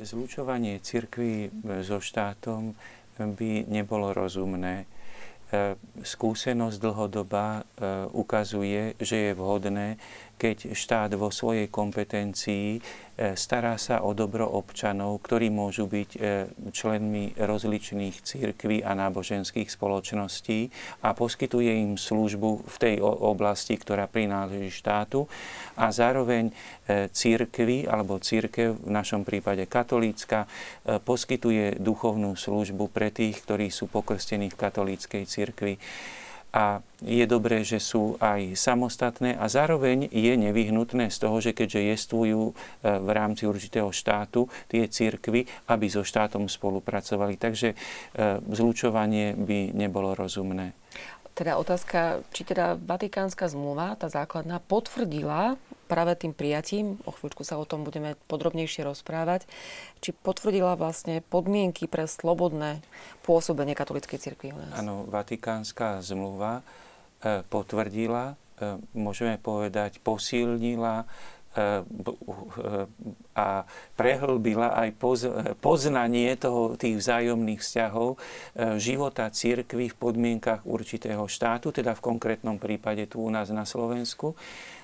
Zlučovanie cirkvi eh, so štátom by nebolo rozumné. Eh, skúsenosť dlhodobá ukazuje, že je vhodné, keď štát vo svojej kompetencii E, stará sa o dobro občanov, ktorí môžu byť e, členmi rozličných církví a náboženských spoločností a poskytuje im službu v tej oblasti, ktorá prináleží štátu. A zároveň e, církvy alebo církev, v našom prípade katolícka, poskytuje duchovnú službu pre tých, ktorí sú pokrstení v katolíckej církvi a je dobré, že sú aj samostatné a zároveň je nevyhnutné z toho, že keďže jestvujú e, v rámci určitého štátu tie církvy, aby so štátom spolupracovali. Takže e, zlučovanie by nebolo rozumné. Teda otázka, či teda Vatikánska zmluva, tá základná, potvrdila práve tým prijatím, o chvíľku sa o tom budeme podrobnejšie rozprávať, či potvrdila vlastne podmienky pre slobodné pôsobenie katolíckej cirkvi u nás. Áno, Vatikánska zmluva e, potvrdila, e, môžeme povedať, posilnila a prehlbila aj poznanie toho, tých vzájomných vzťahov života církvy v podmienkach určitého štátu, teda v konkrétnom prípade tu u nás na Slovensku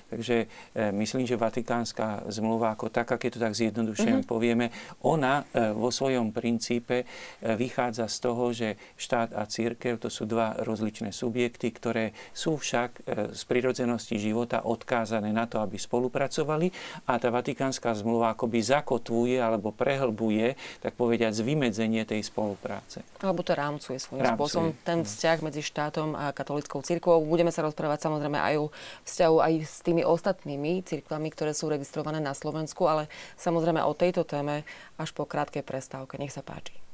Takže e, myslím, že Vatikánska zmluva ako taká, keď to tak zjednodušene mm-hmm. povieme, ona e, vo svojom princípe e, vychádza z toho, že štát a církev to sú dva rozličné subjekty, ktoré sú však z prirodzenosti života odkázané na to, aby spolupracovali a tá Vatikánska zmluva akoby zakotvuje alebo prehlbuje, tak povediať, vymedzenie tej spolupráce. Alebo to rámcuje svojím rámcuje. spôsobom ten vzťah medzi štátom a katolickou církvou. Budeme sa rozprávať samozrejme aj o vzťahu aj s tými ostatnými církvami, ktoré sú registrované na Slovensku, ale samozrejme o tejto téme až po krátkej prestávke. Nech sa páči.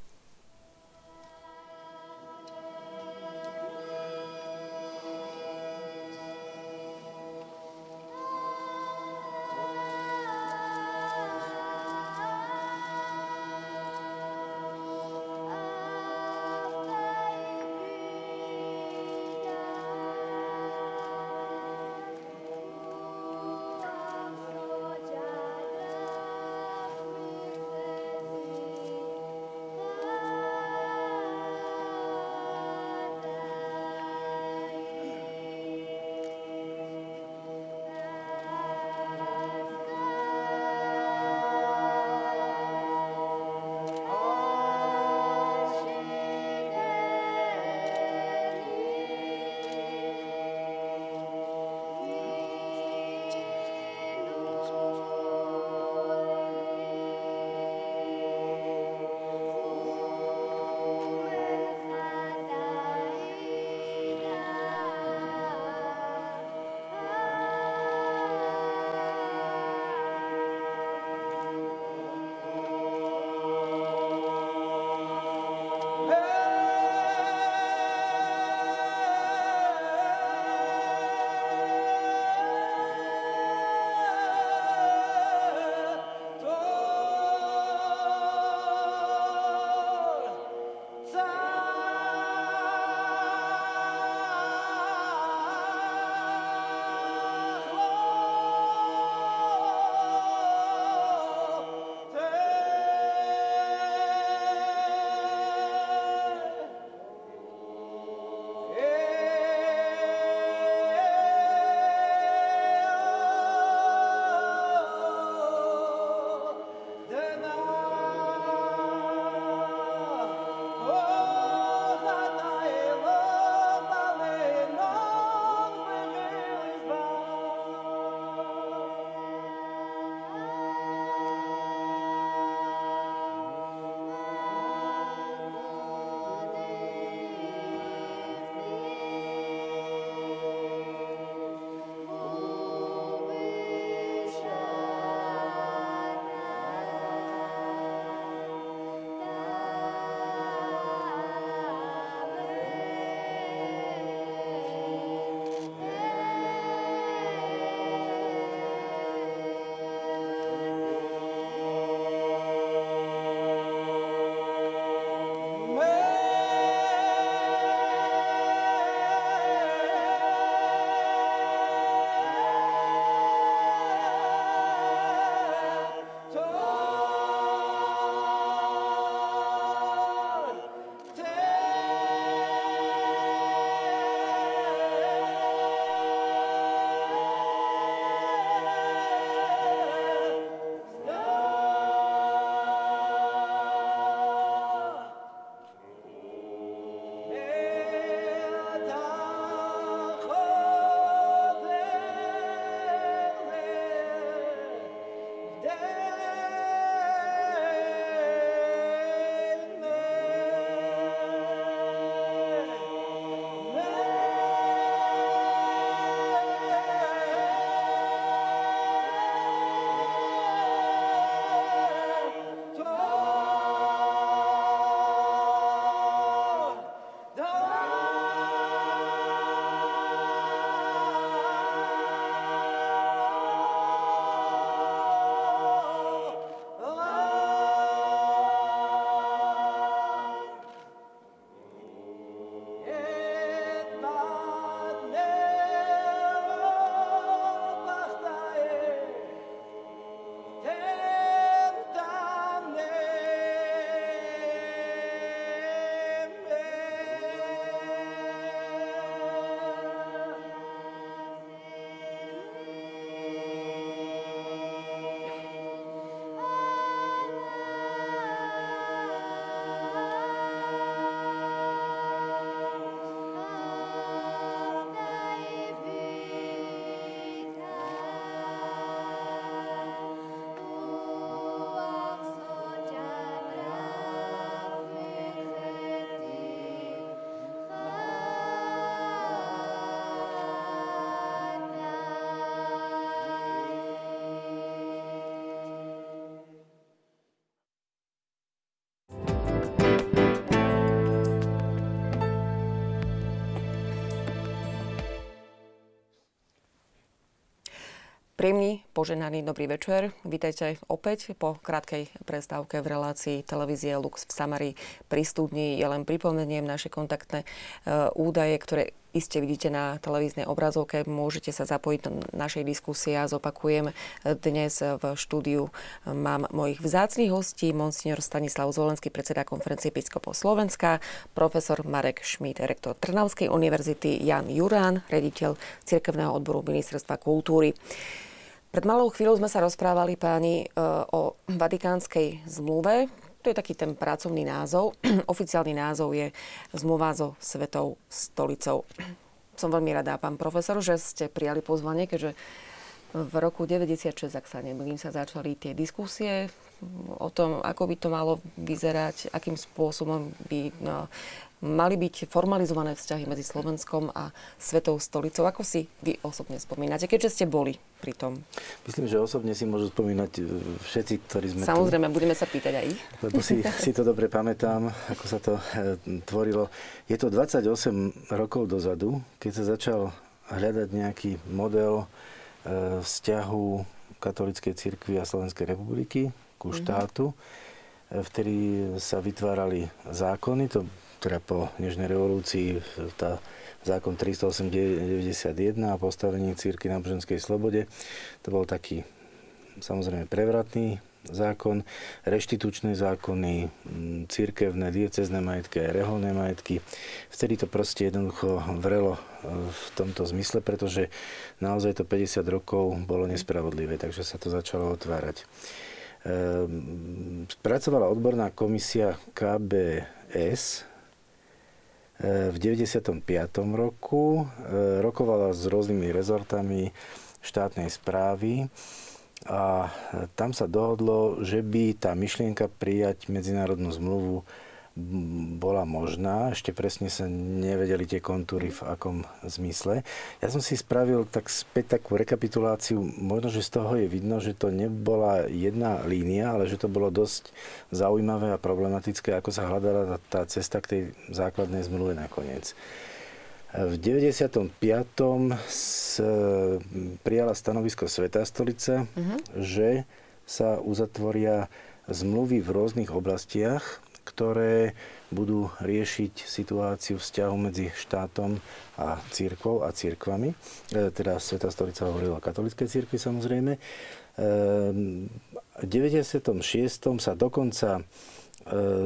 Príjemný, poženaný dobrý večer. Vítajte opäť po krátkej prestávke v relácii televízie Lux v Samari pri studni. Ja len pripomeniem naše kontaktné uh, údaje, ktoré iste vidíte na televíznej obrazovke. Môžete sa zapojiť do našej diskusie a zopakujem dnes v štúdiu mám mojich vzácných hostí, monsignor Stanislav Zvolenský, predseda konferencie Episkopov Slovenska, profesor Marek Šmít, rektor Trnavskej univerzity, Jan Jurán, rediteľ Cirkevného odboru Ministerstva kultúry. Pred malou chvíľou sme sa rozprávali páni e, o Vatikánskej zmluve. To je taký ten pracovný názov. (clears throat) Oficiálny názov je zmluva so Svetou stolicou. (clears throat) Som veľmi rada, pán profesor, že ste prijali pozvanie, keďže v roku 96, ak sa nemýlim, sa začali tie diskusie o tom, ako by to malo vyzerať, akým spôsobom by no, mali byť formalizované vzťahy medzi Slovenskom a Svetou stolicou. Ako si vy osobne spomínate, keďže ste boli pri tom? Myslím, že osobne si môžu spomínať e, všetci, ktorí sme Samozrejme, tu. budeme sa pýtať aj ich. Lebo si, (laughs) si to dobre pamätám, ako sa to e, tvorilo. Je to 28 rokov dozadu, keď sa začal hľadať nejaký model e, vzťahu katolíckej cirkvi a Slovenskej republiky ku mhm. štátu. Mm-hmm. Vtedy sa vytvárali zákony, to teda po Nežnej revolúcii tá zákon 391 a postavení círky na boženskej slobode. To bol taký samozrejme prevratný zákon, reštitučné zákony, církevné, diecezné majetky aj reholné majetky. Vtedy to proste jednoducho vrelo e, v tomto zmysle, pretože naozaj to 50 rokov bolo nespravodlivé, takže sa to začalo otvárať. Ehm, spracovala odborná komisia KBS, v 95. roku e, rokovala s rôznymi rezortami štátnej správy a tam sa dohodlo, že by tá myšlienka prijať medzinárodnú zmluvu bola možná. Ešte presne sa nevedeli tie kontúry v akom zmysle. Ja som si spravil tak späť takú rekapituláciu. Možno, že z toho je vidno, že to nebola jedna línia, ale že to bolo dosť zaujímavé a problematické, ako sa hľadala tá cesta k tej základnej zmluve nakoniec. V 95. S, prijala stanovisko Svetá stolica, uh-huh. že sa uzatvoria zmluvy v rôznych oblastiach ktoré budú riešiť situáciu vzťahu medzi štátom a církvou a církvami. E, teda Sveta stolica hovorila o katolíckej církvi samozrejme. E, v 96. sa dokonca e,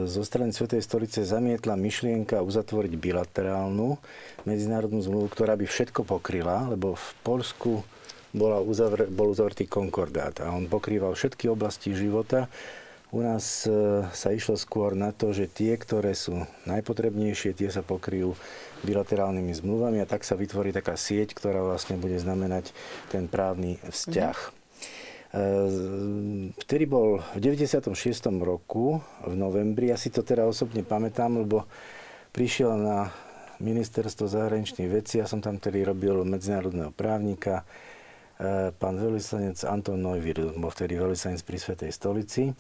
zo strany Svetej stolice zamietla myšlienka uzatvoriť bilaterálnu medzinárodnú zmluvu, ktorá by všetko pokryla, lebo v Polsku bola uzavr- bol uzavretý konkordát a on pokrýval všetky oblasti života u nás e, sa išlo skôr na to, že tie, ktoré sú najpotrebnejšie, tie sa pokryjú bilaterálnymi zmluvami a tak sa vytvorí taká sieť, ktorá vlastne bude znamenať ten právny vzťah. Mm-hmm. Vtedy bol v 96. roku, v novembri, ja si to teda osobne pamätám, lebo prišiel na ministerstvo zahraničných vecí, ja som tam tedy robil medzinárodného právnika, e, pán veľvyslanec Anton Neuwirth, bol vtedy veľvyslanec pri Svetej stolici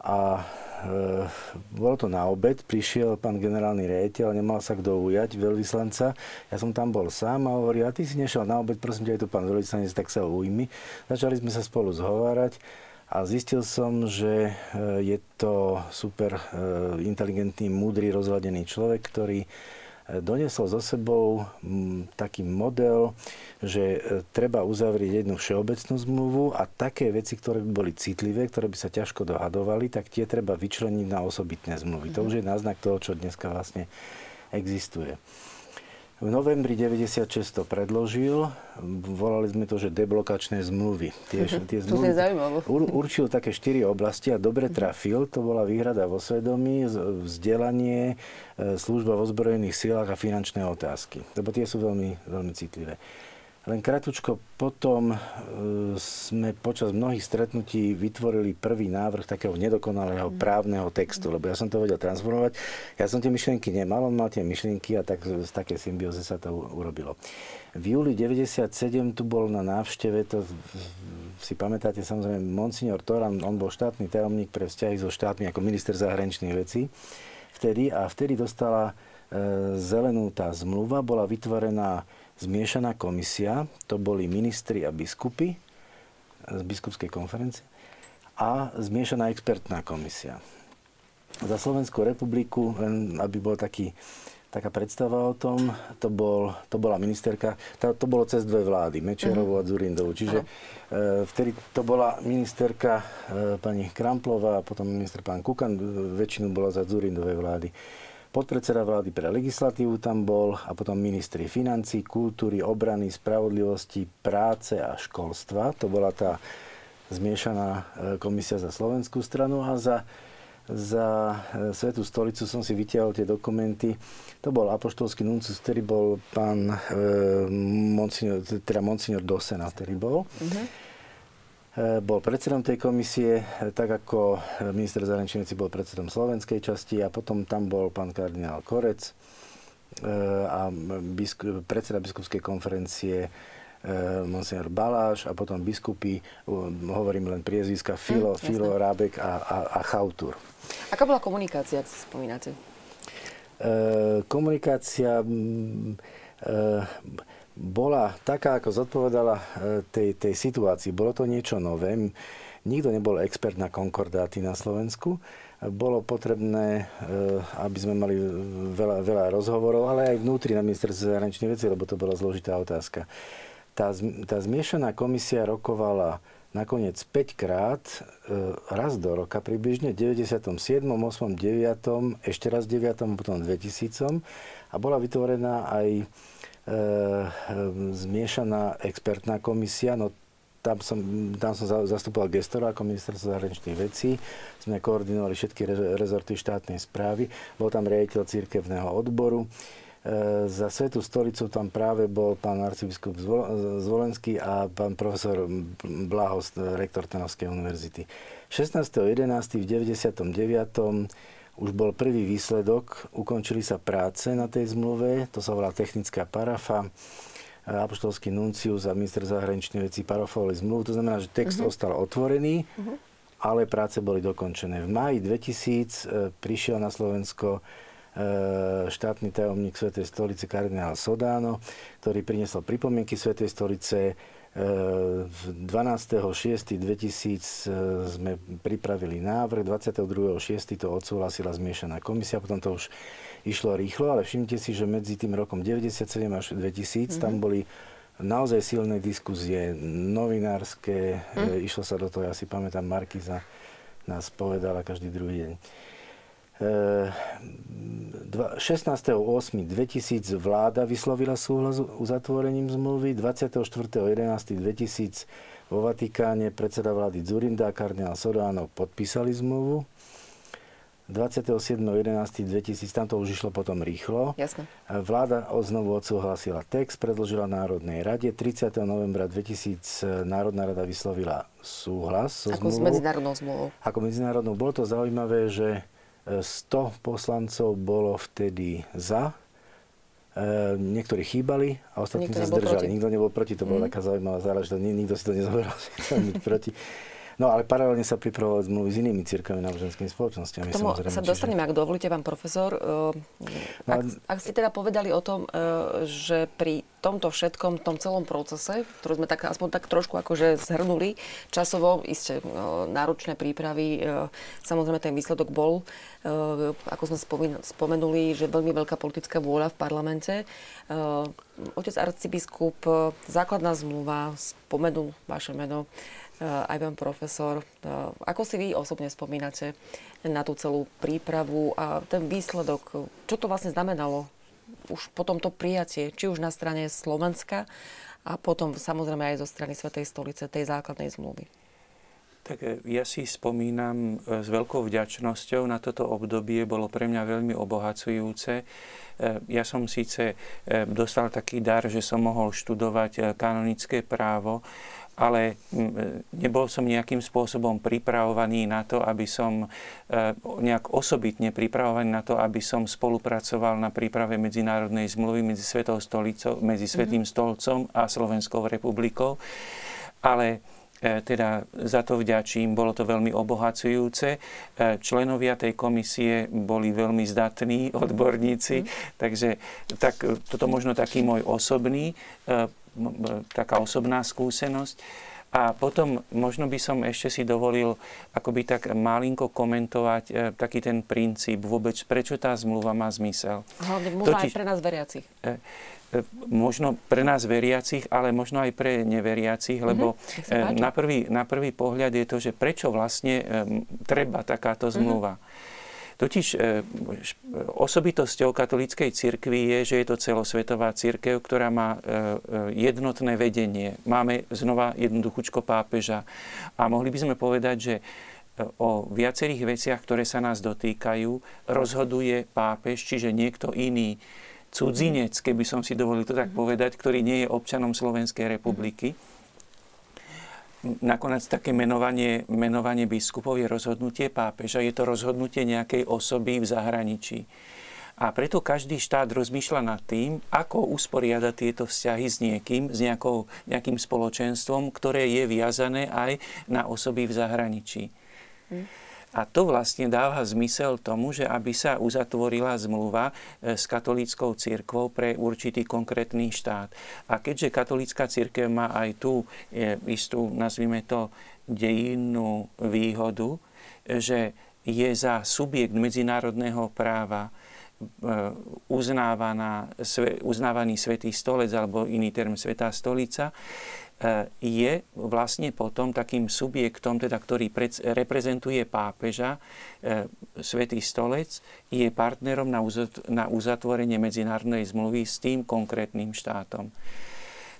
a e, bolo to na obed, prišiel pán generálny riaditeľ, nemal sa kto ujať, veľvyslanca. Ja som tam bol sám a hovorí, a ty si nešiel na obed, prosím ťa, je tu pán veľvyslanec, tak sa ujmi. Začali sme sa spolu zhovárať a zistil som, že e, je to super e, inteligentný, múdry, rozladený človek, ktorý doniesol so sebou mm, taký model, že e, treba uzavrieť jednu všeobecnú zmluvu a také veci, ktoré by boli citlivé, ktoré by sa ťažko dohadovali, tak tie treba vyčleniť na osobitné zmluvy. Mm-hmm. To už je náznak toho, čo dneska vlastne existuje. V novembri 96 to predložil, volali sme to, že deblokačné zmluvy. Tie, tie zmluvy ur, určil také štyri oblasti a dobre trafil. To bola výhrada vo svedomí, vzdelanie, e, služba v ozbrojených silách a finančné otázky. Lebo tie sú veľmi, veľmi citlivé. Len kratučko potom e, sme počas mnohých stretnutí vytvorili prvý návrh takého nedokonalého mhm. právneho textu, lebo ja som to vedel transformovať. Ja som tie myšlienky nemal, on mal tie myšlienky a tak z také symbióze sa to urobilo. V júli 97 tu bol na návšteve, to si pamätáte samozrejme, Monsignor Toran, on bol štátny tajomník pre vzťahy so štátmi ako minister zahraničných vecí vtedy a vtedy dostala e, zelenú tá zmluva, bola vytvorená zmiešaná komisia, to boli ministri a biskupy z biskupskej konferencie a zmiešaná expertná komisia. Za Slovenskú republiku, len aby bol taký taká predstava o tom, to, bol, to bola ministerka, to, to bolo cez dve vlády, Mečerovú mm-hmm. a Zurindovu. Čiže e, vtedy to bola ministerka e, pani Kramplová a potom minister pán Kukan, väčšinu bola za Zurindovej vlády. Podpredseda vlády pre legislatívu tam bol a potom ministri financí, kultúry, obrany, spravodlivosti, práce a školstva. To bola tá zmiešaná e, komisia za slovenskú stranu a za za e, Svetú stolicu som si vytiahol tie dokumenty. To bol apoštolský nuncus, ktorý bol pán e, monsignor, teda monsignor Dosena, ktorý bol. Uh-huh. E, bol predsedom tej komisie, e, tak ako minister zahraničných vecí bol predsedom slovenskej časti a potom tam bol pán kardinál Korec a biskup, predseda biskupskej konferencie Eh, monsignor Baláš a potom biskupy, hovorím len priezviska, Filo, mm, Filo Rábek a, a, a Chautur. Aká bola komunikácia, ak si spomínate? E, komunikácia e, bola taká, ako zodpovedala tej, tej situácii. Bolo to niečo nové. Nikto nebol expert na konkordáty na Slovensku. Bolo potrebné, aby sme mali veľa, veľa rozhovorov, ale aj vnútri na ministerstve zahraničných vecí, lebo to bola zložitá otázka. Tá, tá zmiešaná komisia rokovala nakoniec 5 krát, e, raz do roka približne, v 97., 8., 9., ešte raz 9., potom 2000 a bola vytvorená aj e, e, zmiešaná expertná komisia, no tam som, tam som zastupoval gestora ako ministerstvo zahraničných vecí. Sme koordinovali všetky rezorty štátnej správy. Bol tam riaditeľ církevného odboru. E, za Svetú stolicu tam práve bol pán arcibiskup Zvolenský a pán profesor Blahos, rektor Trnavskej univerzity. 16.11. v 99. už bol prvý výsledok, ukončili sa práce na tej zmluve, to sa volá technická parafa, e, apoštolský nuncius a minister zahraničných vecí parafovali zmluvu, to znamená, že text uh-huh. ostal otvorený, uh-huh. ale práce boli dokončené. V máji 2000 e, prišiel na Slovensko E, štátny tajomník Svetej stolice kardinál Sodáno, ktorý priniesol pripomienky Svetej stolice. 12.6.2000 e, sme pripravili návrh, 22.6. to odsúhlasila zmiešaná komisia, potom to už išlo rýchlo, ale všimnite si, že medzi tým rokom 97 až 2000 mm-hmm. tam boli naozaj silné diskuzie, novinárske, mm. išlo sa do toho, ja si pamätám, Markiza nás povedala každý druhý deň. 16.8.2000 vláda vyslovila súhlas uzatvorením zmluvy, 24.11.2000 vo Vatikáne predseda vlády Zurinda a kardinál Soránov podpísali zmluvu. 27.11.2000, tam to už išlo potom rýchlo. Jasne. Vláda znovu odsúhlasila text, predložila Národnej rade. 30. novembra 2000 Národná rada vyslovila súhlas so Ako zmluvou. s medzinárodnou zmluvou. Ako medzinárodnou. Bolo to zaujímavé, že 100 poslancov bolo vtedy za, e, niektorí chýbali a ostatní sa zdržali. Nikto nebol proti, to bola mm. taká zaujímavá záležitosť. Nikto si to nezoberal, (laughs) že chcel byť proti. No ale paralelne sa pripravovali zmluvy s inými církvami náboženskými spoločnosťami. K tomu sa dostaneme, ak dovolíte, pán profesor. E, no, ak, ak ste teda povedali o tom, e, že pri tomto všetkom, tom celom procese, ktorý sme tak, aspoň tak trošku akože zhrnuli, časovo isté náročné prípravy, samozrejme ten výsledok bol, ako sme spomenuli, že veľmi veľká politická vôľa v parlamente. Otec arcibiskup, základná zmluva, spomenul vaše meno, aj pán profesor. Ako si vy osobne spomínate na tú celú prípravu a ten výsledok? Čo to vlastne znamenalo už po tomto prijatie, či už na strane Slovenska a potom samozrejme aj zo strany Svetej stolice, tej základnej zmluvy? Tak e, ja si spomínam e, s veľkou vďačnosťou na toto obdobie, bolo pre mňa veľmi obohacujúce. E, ja som síce dostal taký dar, že som mohol študovať kanonické právo, ale nebol som nejakým spôsobom pripravovaný na to, aby som nejak osobitne pripravovaný na to, aby som spolupracoval na príprave medzinárodnej zmluvy medzi Svetou stolicou, medzi Svetým mm-hmm. stolcom a Slovenskou republikou. Ale E, teda za to vďačím, bolo to veľmi obohacujúce. E, členovia tej komisie boli veľmi zdatní (laughs) odborníci, mm. takže tak, toto možno taký môj osobný, e, taká osobná skúsenosť. A potom možno by som ešte si dovolil akoby tak malinko komentovať e, taký ten princíp vôbec, prečo tá zmluva má zmysel. Hlavne mluva Totiž, aj pre nás veriacich. E, e, možno pre nás veriacich, ale možno aj pre neveriacich, lebo mm-hmm, na, prvý, na prvý pohľad je to, že prečo vlastne e, treba takáto mhm. zmluva. Mm-hmm. Totiž e, osobitosťou katolíckej cirkvi je, že je to celosvetová cirkev, ktorá má e, e, jednotné vedenie. Máme znova jednoduchúčko pápeža. A mohli by sme povedať, že o viacerých veciach, ktoré sa nás dotýkajú, rozhoduje pápež, čiže niekto iný cudzinec, keby som si dovolil to tak povedať, ktorý nie je občanom Slovenskej republiky nakoniec také menovanie, menovanie biskupov je rozhodnutie pápeža, je to rozhodnutie nejakej osoby v zahraničí. A preto každý štát rozmýšľa nad tým, ako usporiadať tieto vzťahy s niekým, s nejakou, nejakým spoločenstvom, ktoré je viazané aj na osoby v zahraničí. Hm. A to vlastne dáva zmysel tomu, že aby sa uzatvorila zmluva e, s katolíckou církvou pre určitý konkrétny štát. A keďže katolícka církev má aj tú istú, nazvime to, dejinnú výhodu, že je za subjekt medzinárodného práva e, uznávaná, uznávaný svetý stolec alebo iný term svetá stolica, E, je vlastne potom takým subjektom, teda, ktorý reprezentuje pápeža, e, Svetý stolec, je partnerom na uzatvorenie medzinárodnej zmluvy s tým konkrétnym štátom.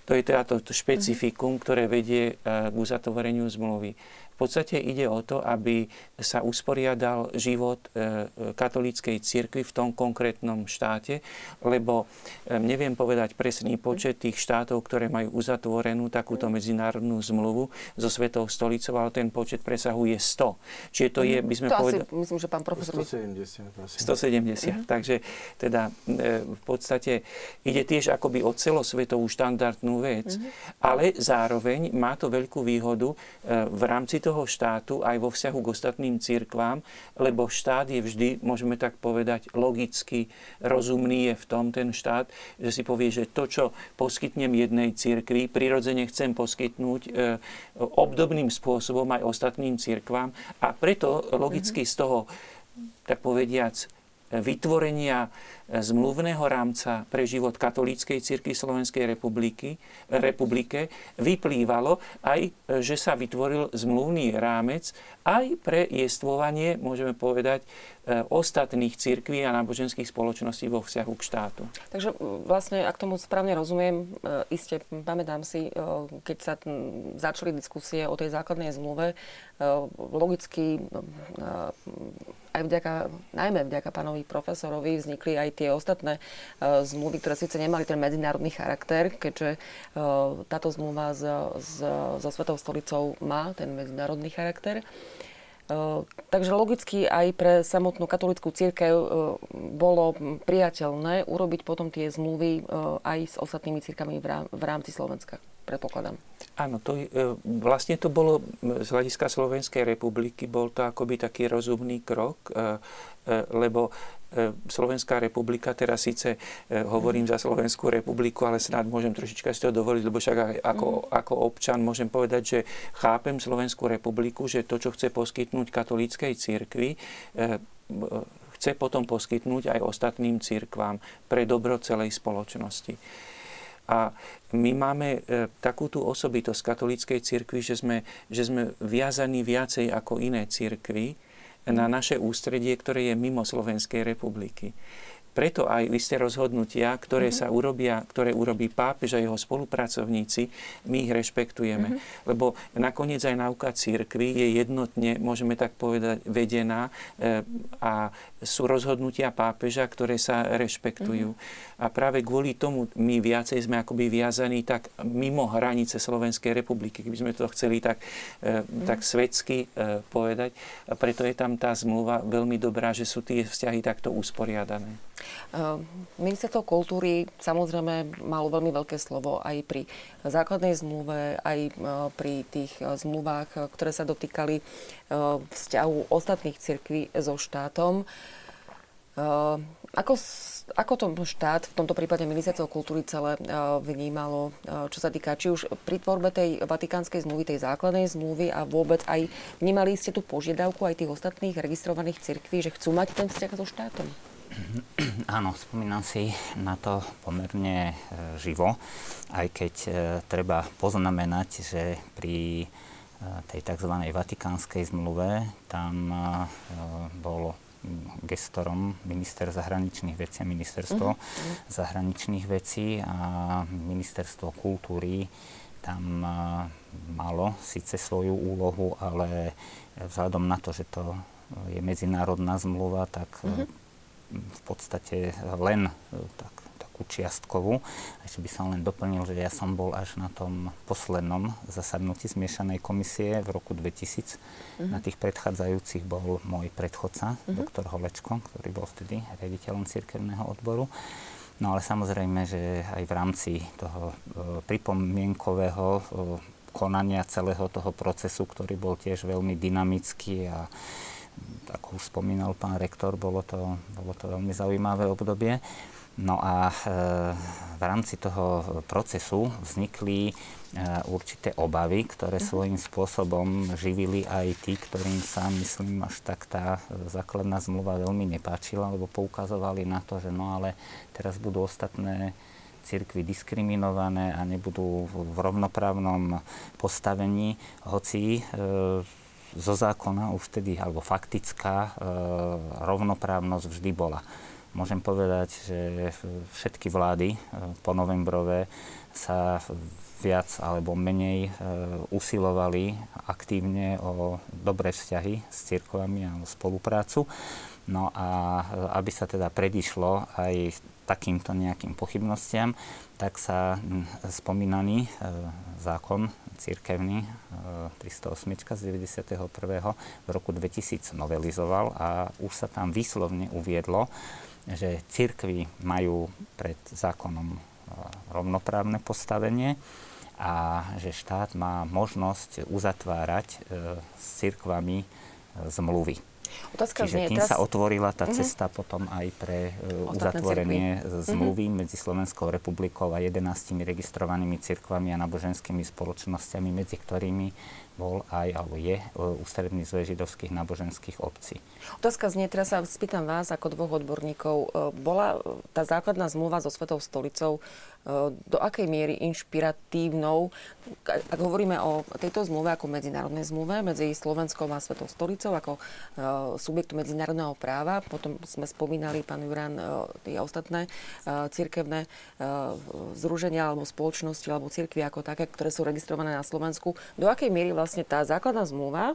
To je teda to špecifikum, ktoré vedie k uzatvoreniu zmluvy podstate ide o to, aby sa usporiadal život e, katolíckej cirkvi v tom konkrétnom štáte, lebo e, neviem povedať presný počet tých štátov, ktoré majú uzatvorenú takúto medzinárodnú zmluvu so Svetou stolicou, ale ten počet presahuje 100. Čiže to je, by sme to povedali... Asi, myslím, že pán profesor... 170. 170. Mm-hmm. Takže teda e, v podstate ide tiež akoby o celosvetovú štandardnú vec, mm-hmm. ale zároveň má to veľkú výhodu v rámci toho toho štátu aj vo vzťahu k ostatným cirkvám, lebo štát je vždy, môžeme tak povedať, logicky rozumný je v tom ten štát, že si povie, že to, čo poskytnem jednej cirkvi, prirodzene chcem poskytnúť e, obdobným spôsobom aj ostatným cirkvám. A preto logicky z toho, tak povediac, vytvorenia zmluvného rámca pre život katolíckej cirkvi Slovenskej republiky, republike vyplývalo aj, že sa vytvoril zmluvný rámec aj pre jestvovanie, môžeme povedať, e, ostatných cirkví a náboženských spoločností vo vzťahu k štátu. Takže vlastne, ak tomu správne rozumiem, e, iste pamätám si, e, keď sa začali diskusie o tej základnej zmluve, logicky aj vďaka, najmä vďaka pánovi profesorovi vznikli aj tie ostatné uh, zmluvy, ktoré síce nemali ten medzinárodný charakter, keďže uh, táto zmluva s, so Svetou stolicou má ten medzinárodný charakter. Uh, takže logicky aj pre samotnú katolickú církev bolo priateľné urobiť potom tie zmluvy aj s ostatnými církami v rámci Slovenska predpokladám. Áno, to, vlastne to bolo z hľadiska Slovenskej republiky, bol to akoby taký rozumný krok, lebo E, Slovenská republika, teraz síce e, hovorím za Slovenskú republiku, ale snad môžem trošička si to dovoliť, lebo však ako, mm. ako občan môžem povedať, že chápem Slovenskú republiku, že to, čo chce poskytnúť katolíckej cirkvi, e, chce potom poskytnúť aj ostatným cirkvám pre dobro celej spoločnosti. A my máme takú tú osobitosť katolíckej cirkvi, že sme, že sme viazaní viacej ako iné cirkvy, na naše ústredie, ktoré je mimo Slovenskej republiky. Preto aj isté rozhodnutia, ktoré mm-hmm. sa urobia, ktoré urobí pápež a jeho spolupracovníci, my ich rešpektujeme. Mm-hmm. Lebo nakoniec aj náuka církvy je jednotne, môžeme tak povedať, vedená e, a sú rozhodnutia pápeža, ktoré sa rešpektujú. Mm-hmm. A práve kvôli tomu my viacej sme akoby viazaní tak mimo hranice Slovenskej republiky, keby sme to chceli tak, e, mm-hmm. tak svetsky e, povedať. A preto je tam tá zmluva veľmi dobrá, že sú tie vzťahy takto usporiadané. Ehm, ministerstvo kultúry samozrejme malo veľmi veľké slovo aj pri základnej zmluve, aj e, pri tých e, zmluvách, e, ktoré sa dotýkali vzťahu ostatných cirkví so štátom. Ako, ako to štát, v tomto prípade ministerstvo kultúry celé vnímalo, čo sa týka či už pri tvorbe tej vatikánskej zmluvy, tej základnej zmluvy a vôbec aj vnímali ste tú požiadavku aj tých ostatných registrovaných cirkví, že chcú mať ten vzťah so štátom? (clears throat) Áno, spomínam si na to pomerne e, živo, aj keď e, treba poznamenať, že pri e, tej tzv. vatikánskej zmluve tam bol gestorom minister zahraničných vecí a ministerstvo uh-huh. zahraničných vecí a ministerstvo kultúry tam malo síce svoju úlohu, ale vzhľadom na to, že to je medzinárodná zmluva, tak uh-huh v podstate len e, tak, takú čiastkovú. Ešte by som len doplnil, že ja som bol až na tom poslednom zasadnutí zmiešanej komisie v roku 2000. Uh-huh. Na tých predchádzajúcich bol môj predchodca, uh-huh. doktor Holečko, ktorý bol vtedy riaditeľom cirkevného odboru. No ale samozrejme, že aj v rámci toho e, pripomienkového e, konania celého toho procesu, ktorý bol tiež veľmi dynamický a ako už spomínal pán rektor, bolo to, bolo to veľmi zaujímavé obdobie. No a e, v rámci toho procesu vznikli e, určité obavy, ktoré mhm. svojím spôsobom živili aj tí, ktorým sa, myslím, až tak tá základná zmluva veľmi nepáčila, lebo poukazovali na to, že no ale teraz budú ostatné cirkvy diskriminované a nebudú v rovnoprávnom postavení, hoci e, zo zákona už vtedy, alebo faktická e, rovnoprávnosť vždy bola. Môžem povedať, že všetky vlády e, po novembrové sa viac alebo menej e, usilovali aktívne o dobré vzťahy s cirkvami a o spoluprácu. No a aby sa teda predišlo aj takýmto nejakým pochybnostiam, tak sa spomínaný e, zákon církevný 308 e, z 91. v roku 2000 novelizoval a už sa tam výslovne uviedlo, že církvy majú pred zákonom e, rovnoprávne postavenie a že štát má možnosť uzatvárať s církvami zmluvy. Otázka Čiže tým teraz... sa otvorila tá uh-huh. cesta potom aj pre uh, uzatvorenie cirkvi. zmluvy uh-huh. medzi Slovenskou republikou a 11 registrovanými cirkvami a náboženskými spoločnosťami, medzi ktorými bol aj, alebo je, e, ústredný zväz židovských náboženských obcí. Otázka znie, teraz sa spýtam vás ako dvoch odborníkov. E, bola tá základná zmluva so Svetou stolicou do akej miery inšpiratívnou, ak hovoríme o tejto zmluve ako medzinárodnej zmluve medzi Slovenskou a Svetou stolicou ako subjektu medzinárodného práva, potom sme spomínali, pán Juran, tie ostatné cirkevné združenia alebo spoločnosti alebo cirkvy ako také, ktoré sú registrované na Slovensku, do akej miery vlastne tá základná zmluva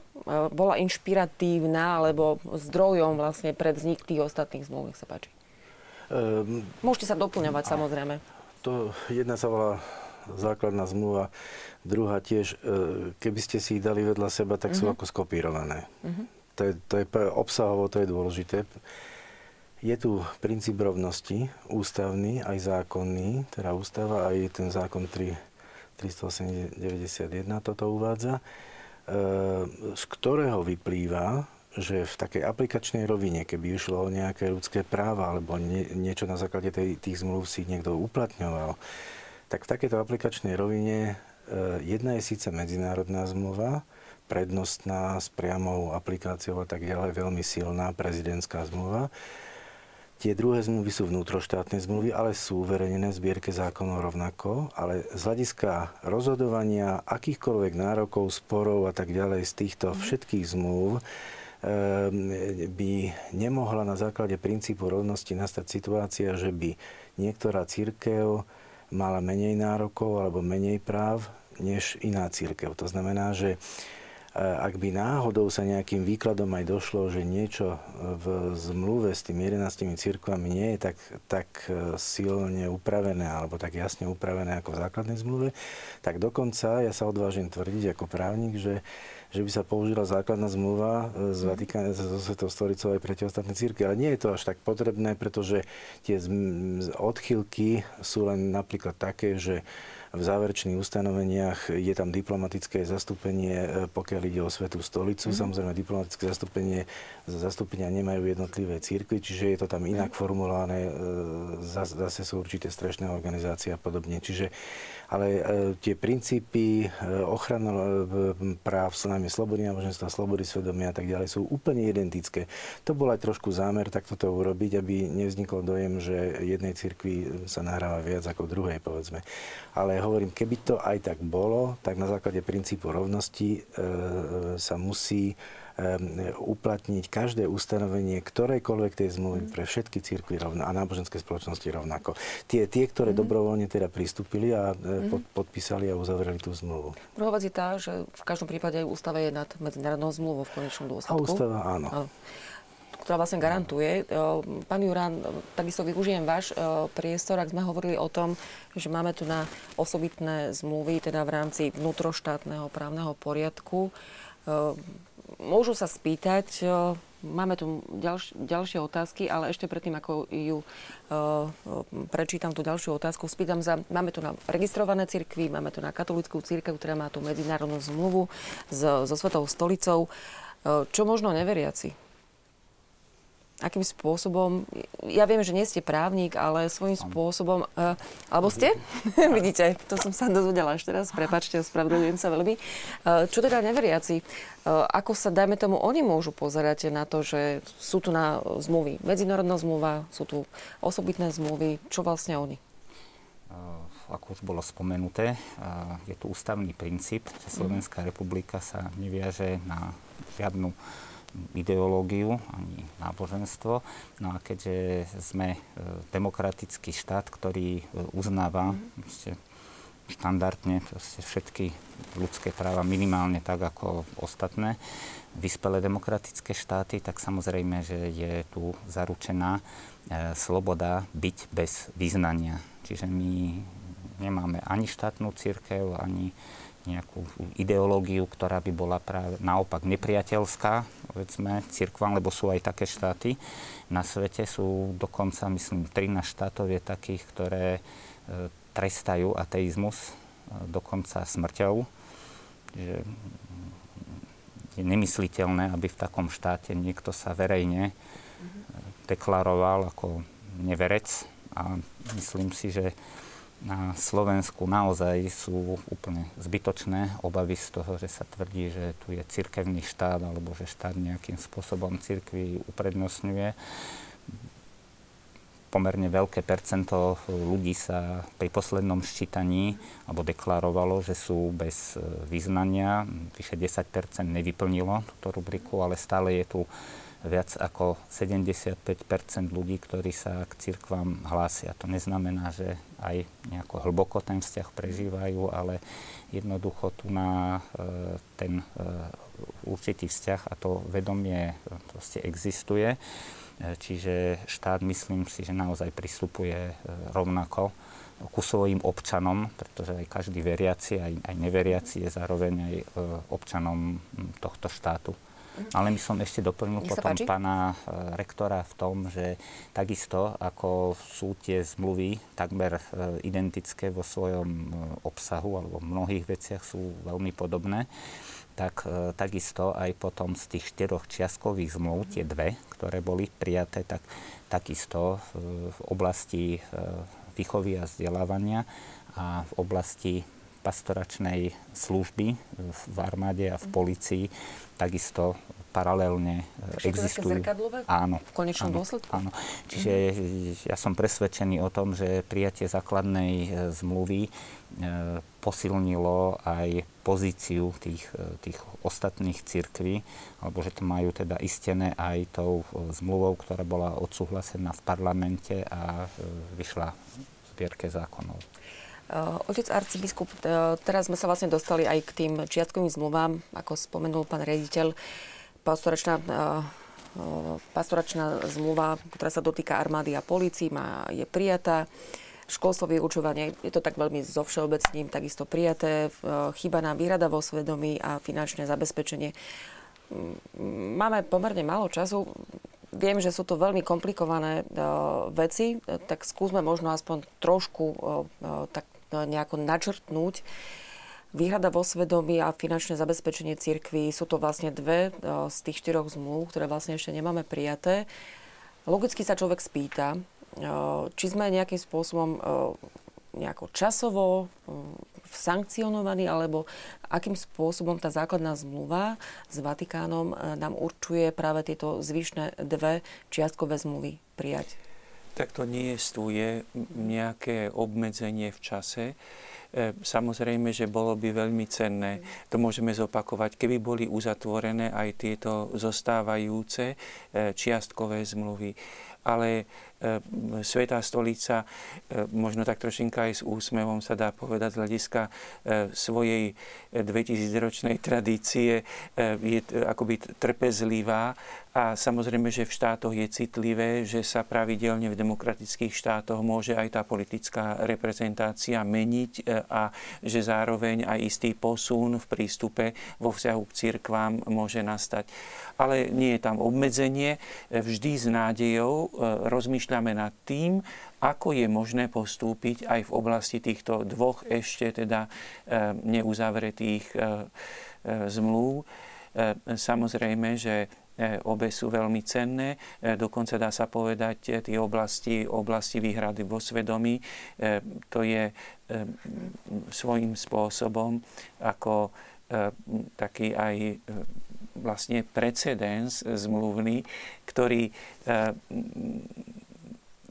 bola inšpiratívna alebo zdrojom vlastne pred vznik tých ostatných zmluv, nech sa páči. Um, Môžete sa doplňovať, samozrejme to jedna sa volá základná zmluva, druhá tiež, e, keby ste si ich dali vedľa seba, tak uh-huh. sú mhm. ako skopírované. Uh-huh. To je, to je obsahovo, to je dôležité. Je tu princíp rovnosti, ústavný, aj zákonný, teda ústava, aj ten zákon 3, 391 toto uvádza, e, z ktorého vyplýva, že v takej aplikačnej rovine, keby išlo o nejaké ľudské práva alebo nie, niečo na základe tej, tých zmluv si niekto uplatňoval, tak v takejto aplikačnej rovine e, jedna je síce medzinárodná zmluva, prednostná s priamou aplikáciou a tak ďalej, veľmi silná prezidentská zmluva. Tie druhé zmluvy sú vnútroštátne zmluvy, ale sú uverejnené v zbierke zákonov rovnako, ale z hľadiska rozhodovania akýchkoľvek nárokov, sporov a tak ďalej z týchto všetkých zmluv by nemohla na základe princípu rovnosti nastať situácia, že by niektorá církev mala menej nárokov alebo menej práv než iná církev. To znamená, že eh, ak by náhodou sa nejakým výkladom aj došlo, že niečo v zmluve s tými 11 církvami nie je tak, tak eh, silne upravené alebo tak jasne upravené ako v základnej zmluve, tak dokonca ja sa odvážim tvrdiť ako právnik, že že by sa použila základná zmluva z mhm. Vatikáne so Svetou stolicou aj pre tie ostatné círky. Ale nie je to až tak potrebné, pretože tie odchylky sú len napríklad také, že v záverečných ustanoveniach je tam diplomatické zastúpenie, e, pokiaľ ide o Svetú stolicu. Mm-hmm. Samozrejme, diplomatické zastúpenie, zastúpenia nemajú jednotlivé církvy, čiže je to tam inak mm-hmm. formulované. E, zase sú určité strešné organizácie a podobne. Čiže ale e, tie princípy e, ochrany e, práv, najmä slobody náboženstva, slobody svedomia a tak ďalej sú úplne identické. To bol aj trošku zámer takto to urobiť, aby nevznikol dojem, že jednej cirkvi sa nahráva viac ako druhej, povedzme. Ale hovorím, keby to aj tak bolo, tak na základe princípu rovnosti sa musí uplatniť každé ustanovenie ktorejkoľvek tej zmluvy mm. pre všetky rovna, a náboženské spoločnosti rovnako. Tie, tie ktoré mm. dobrovoľne teda pristúpili a mm. pod, podpísali a uzavreli tú zmluvu. Druhá vec je tá, že v každom prípade aj ústava je nad medzinárodnou zmluvou v konečnom dôsledku. A ústava áno. A ktorá vlastne garantuje. Ehm, pán Jurán, takisto využijem váš ehm, priestor, ak sme hovorili o tom, že máme tu na osobitné zmluvy, teda v rámci vnútroštátneho právneho poriadku môžu sa spýtať, e, máme tu ďalš, ďalšie otázky, ale ešte predtým, ako ju uh, prečítam tú ďalšiu otázku, spýtam sa, máme tu na registrované cirkvy, máme tu na katolickú cirkev, ktorá má tú medzinárodnú zmluvu so, so Svetou stolicou. Uh, čo možno neveriaci? Akým spôsobom, ja viem, že nie ste právnik, ale svojím spôsobom, uh, alebo ste? (laughs) Vidíte, to som sa dozvedela až teraz, prepačte, ospravedlňujem sa veľmi. Uh, čo teda neveriaci? Uh, ako sa, dajme tomu, oni môžu pozerať na to, že sú tu na zmluvy, medzinárodná zmluva, sú tu osobitné zmluvy, čo vlastne oni? ako už bolo spomenuté, je tu ústavný princíp, že Slovenská republika sa neviaže na žiadnu ideológiu ani náboženstvo. No a keďže sme e, demokratický štát, ktorý e, uznáva mm. štandardne všetky ľudské práva minimálne tak ako ostatné vyspelé demokratické štáty, tak samozrejme, že je tu zaručená e, sloboda byť bez vyznania. Čiže my nemáme ani štátnu církev, ani nejakú ideológiu, ktorá by bola práve naopak nepriateľská, povedzme, cirkvám, lebo sú aj také štáty na svete. Sú dokonca, myslím, 13 štátov je takých, ktoré e, trestajú ateizmus e, dokonca smrťou. Že je nemysliteľné, aby v takom štáte niekto sa verejne e, deklaroval ako neverec a myslím si, že na Slovensku naozaj sú úplne zbytočné obavy z toho, že sa tvrdí, že tu je cirkevný štát alebo že štát nejakým spôsobom cirkvi uprednostňuje. Pomerne veľké percento ľudí sa pri poslednom ščítaní alebo deklarovalo, že sú bez e, vyznania. Vyše 10 nevyplnilo túto rubriku, ale stále je tu viac ako 75% ľudí, ktorí sa k cirkvám hlásia. To neznamená, že aj nejako hlboko ten vzťah prežívajú, ale jednoducho tu na e, ten e, určitý vzťah a to vedomie proste existuje. E, čiže štát, myslím si, že naozaj pristupuje rovnako ku svojim občanom, pretože aj každý veriaci, aj, aj neveriaci je zároveň aj občanom tohto štátu. Ale my som ešte doplnil Nech potom pána e, rektora v tom, že takisto ako sú tie zmluvy takmer e, identické vo svojom e, obsahu, alebo v mnohých veciach sú veľmi podobné, tak takisto aj potom z tých štyroch čiastkových zmluv, tie dve, ktoré boli prijaté, tak takisto v oblasti výchovy a vzdelávania a v oblasti pastoračnej služby v armáde a v policii takisto paralelne Takže existujú. Áno. V konečnom áno, dôsledku? Áno. Čiže mm. ja som presvedčený o tom, že prijatie základnej e, zmluvy e, posilnilo aj pozíciu tých, e, tých ostatných cirkví, alebo že to majú teda istené aj tou zmluvou, ktorá bola odsúhlasená v parlamente a vyšla v zbierke zákonov. Otec arcibiskup, teraz sme sa vlastne dostali aj k tým čiastkovým zmluvám, ako spomenul pán riaditeľ pastoračná, pastoračná zmluva, ktorá sa dotýka armády a polícií, má, je prijatá. školstvo vyučovanie, je to tak veľmi zo všeobecním, takisto prijaté, chyba nám výrada vo svedomí a finančné zabezpečenie. Máme pomerne málo času. Viem, že sú to veľmi komplikované veci, tak skúsme možno aspoň trošku tak nejako načrtnúť. Výhrada vo svedomí a finančné zabezpečenie cirkví sú to vlastne dve z tých štyroch zmluv, ktoré vlastne ešte nemáme prijaté. Logicky sa človek spýta, či sme nejakým spôsobom nejako časovo sankcionovaní, alebo akým spôsobom tá základná zmluva s Vatikánom nám určuje práve tieto zvyšné dve čiastkové zmluvy prijať. Tak to nie je nejaké obmedzenie v čase. E, samozrejme, že bolo by veľmi cenné, to môžeme zopakovať, keby boli uzatvorené aj tieto zostávajúce e, čiastkové zmluvy. Ale E, Svetá stolica, možno tak trošinka aj s úsmevom sa dá povedať z hľadiska svojej 2000-ročnej tradície, je akoby trpezlivá a samozrejme, že v štátoch je citlivé, že sa pravidelne v demokratických štátoch môže aj tá politická reprezentácia meniť a že zároveň aj istý posun v prístupe vo vzťahu k cirkvám môže nastať. Ale nie je tam obmedzenie, vždy s nádejou rozmýšľať rozmýšľame nad tým, ako je možné postúpiť aj v oblasti týchto dvoch ešte teda eh, neuzavretých zmluv. Samozrejme, že obe sú veľmi cenné. Dokonca dá sa povedať, tie oblasti, oblasti výhrady vo svedomí, to je svojím spôsobom ako taký aj vlastne precedens zmluvný, ktorý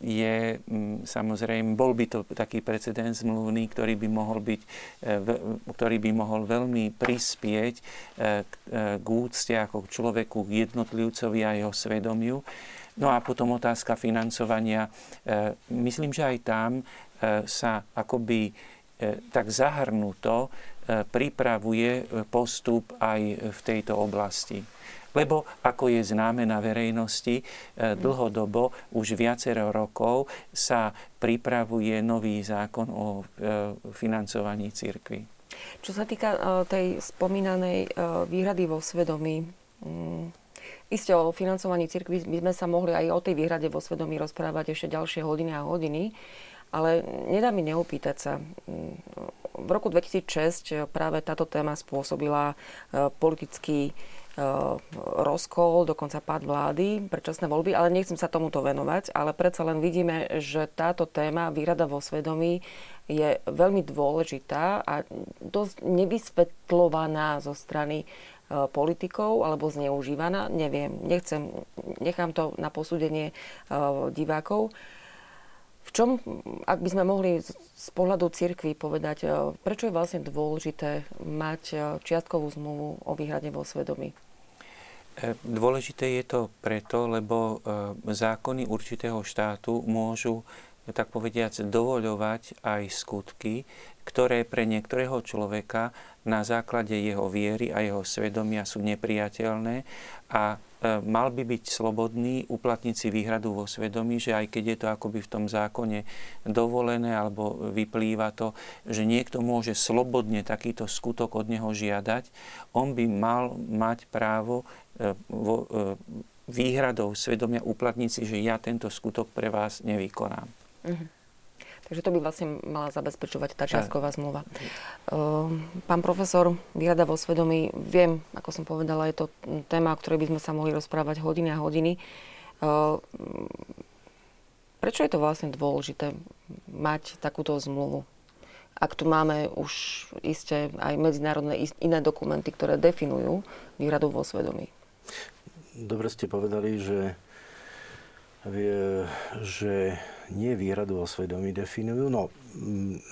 je mm, samozrejme, bol by to taký precedens zmluvný, ktorý by mohol, byť, e, ktorý by mohol veľmi prispieť e, e, k úcte ako k človeku, k jednotlivcovi a jeho svedomiu. No a potom otázka financovania. Myslím, že aj tam sa akoby tak zahrnuto pripravuje postup aj v tejto oblasti. Lebo, ako je známe na verejnosti, e, dlhodobo, už viacero rokov sa pripravuje nový zákon o e, financovaní cirkvy. Čo sa týka e, tej spomínanej výhrady vo svedomí, mm, Isté o financovaní cirkvi by sme sa mohli aj o tej výhrade vo svedomí rozprávať ešte ďalšie hodiny a hodiny, ale nedá mi neopýtať sa. Mm, v roku 2006 práve táto téma spôsobila politický rozkol, dokonca pád vlády, predčasné voľby, ale nechcem sa tomuto venovať, ale predsa len vidíme, že táto téma výrada vo svedomí je veľmi dôležitá a dosť nevysvetľovaná zo strany eh, politikov alebo zneužívaná. Neviem, nechcem, nechám to na posúdenie eh, divákov. V čom, ak by sme mohli z pohľadu cirkvi povedať, prečo je vlastne dôležité mať čiastkovú zmluvu o výhrade vo svedomí? E, dôležité je to preto, lebo e, zákony určitého štátu môžu, tak povediac, dovoľovať aj skutky, ktoré pre niektorého človeka na základe jeho viery a jeho svedomia sú nepriateľné a E, mal by byť slobodný uplatniť si výhradu vo svedomí, že aj keď je to akoby v tom zákone dovolené alebo vyplýva to, že niekto môže slobodne takýto skutok od neho žiadať, on by mal mať právo e, vo, e, výhradou svedomia uplatniť si, že ja tento skutok pre vás nevykonám. Uh-huh. Takže to by vlastne mala zabezpečovať tá čiastková zmluva. Ehm, pán profesor, výrada vo svedomí, viem, ako som povedala, je to téma, o ktorej by sme sa mohli rozprávať hodiny a hodiny. Ehm, prečo je to vlastne dôležité mať takúto zmluvu? Ak tu máme už iste aj medzinárodné iné dokumenty, ktoré definujú výradu vo svedomí. Dobre ste povedali, že, že nie výhradu o svedomí definujú. No,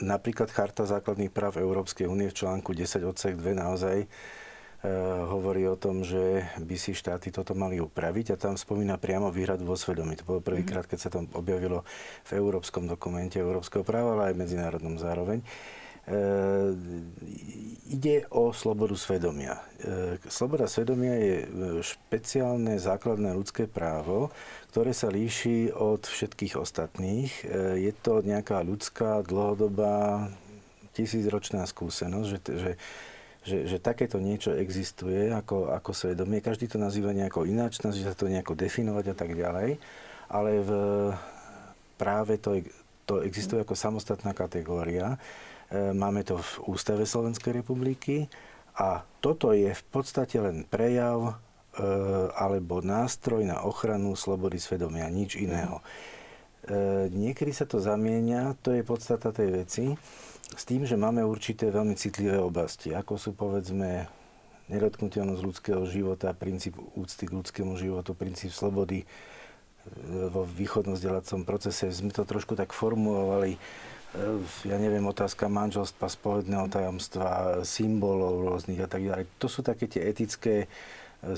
napríklad Charta základných práv Európskej únie v článku 10 odsek 2 naozaj e, hovorí o tom, že by si štáty toto mali upraviť a tam spomína priamo výhradu vo svedomí. To bolo prvýkrát, keď sa to objavilo v európskom dokumente európskeho práva, ale aj medzinárodnom zároveň. Ide o slobodu svedomia. Sloboda svedomia je špeciálne základné ľudské právo, ktoré sa líši od všetkých ostatných. Je to nejaká ľudská, dlhodobá, tisícročná skúsenosť, že, že že, že takéto niečo existuje ako, ako svedomie. Každý to nazýva nejako ináč, snaží sa to nejako definovať a tak ďalej, ale v, práve to, to existuje ako samostatná kategória. E, máme to v Ústave Slovenskej republiky a toto je v podstate len prejav e, alebo nástroj na ochranu slobody svedomia, nič iného. E, niekedy sa to zamieňa, to je podstata tej veci s tým, že máme určité veľmi citlivé oblasti, ako sú povedzme nedotknutelnosť ľudského života, princíp úcty k ľudskému životu, princíp slobody vo východno-vzdelacom procese. Sme to trošku tak formulovali, ja neviem, otázka manželstva, spovedného tajomstva, symbolov rôznych a tak ďalej. To sú také tie etické e,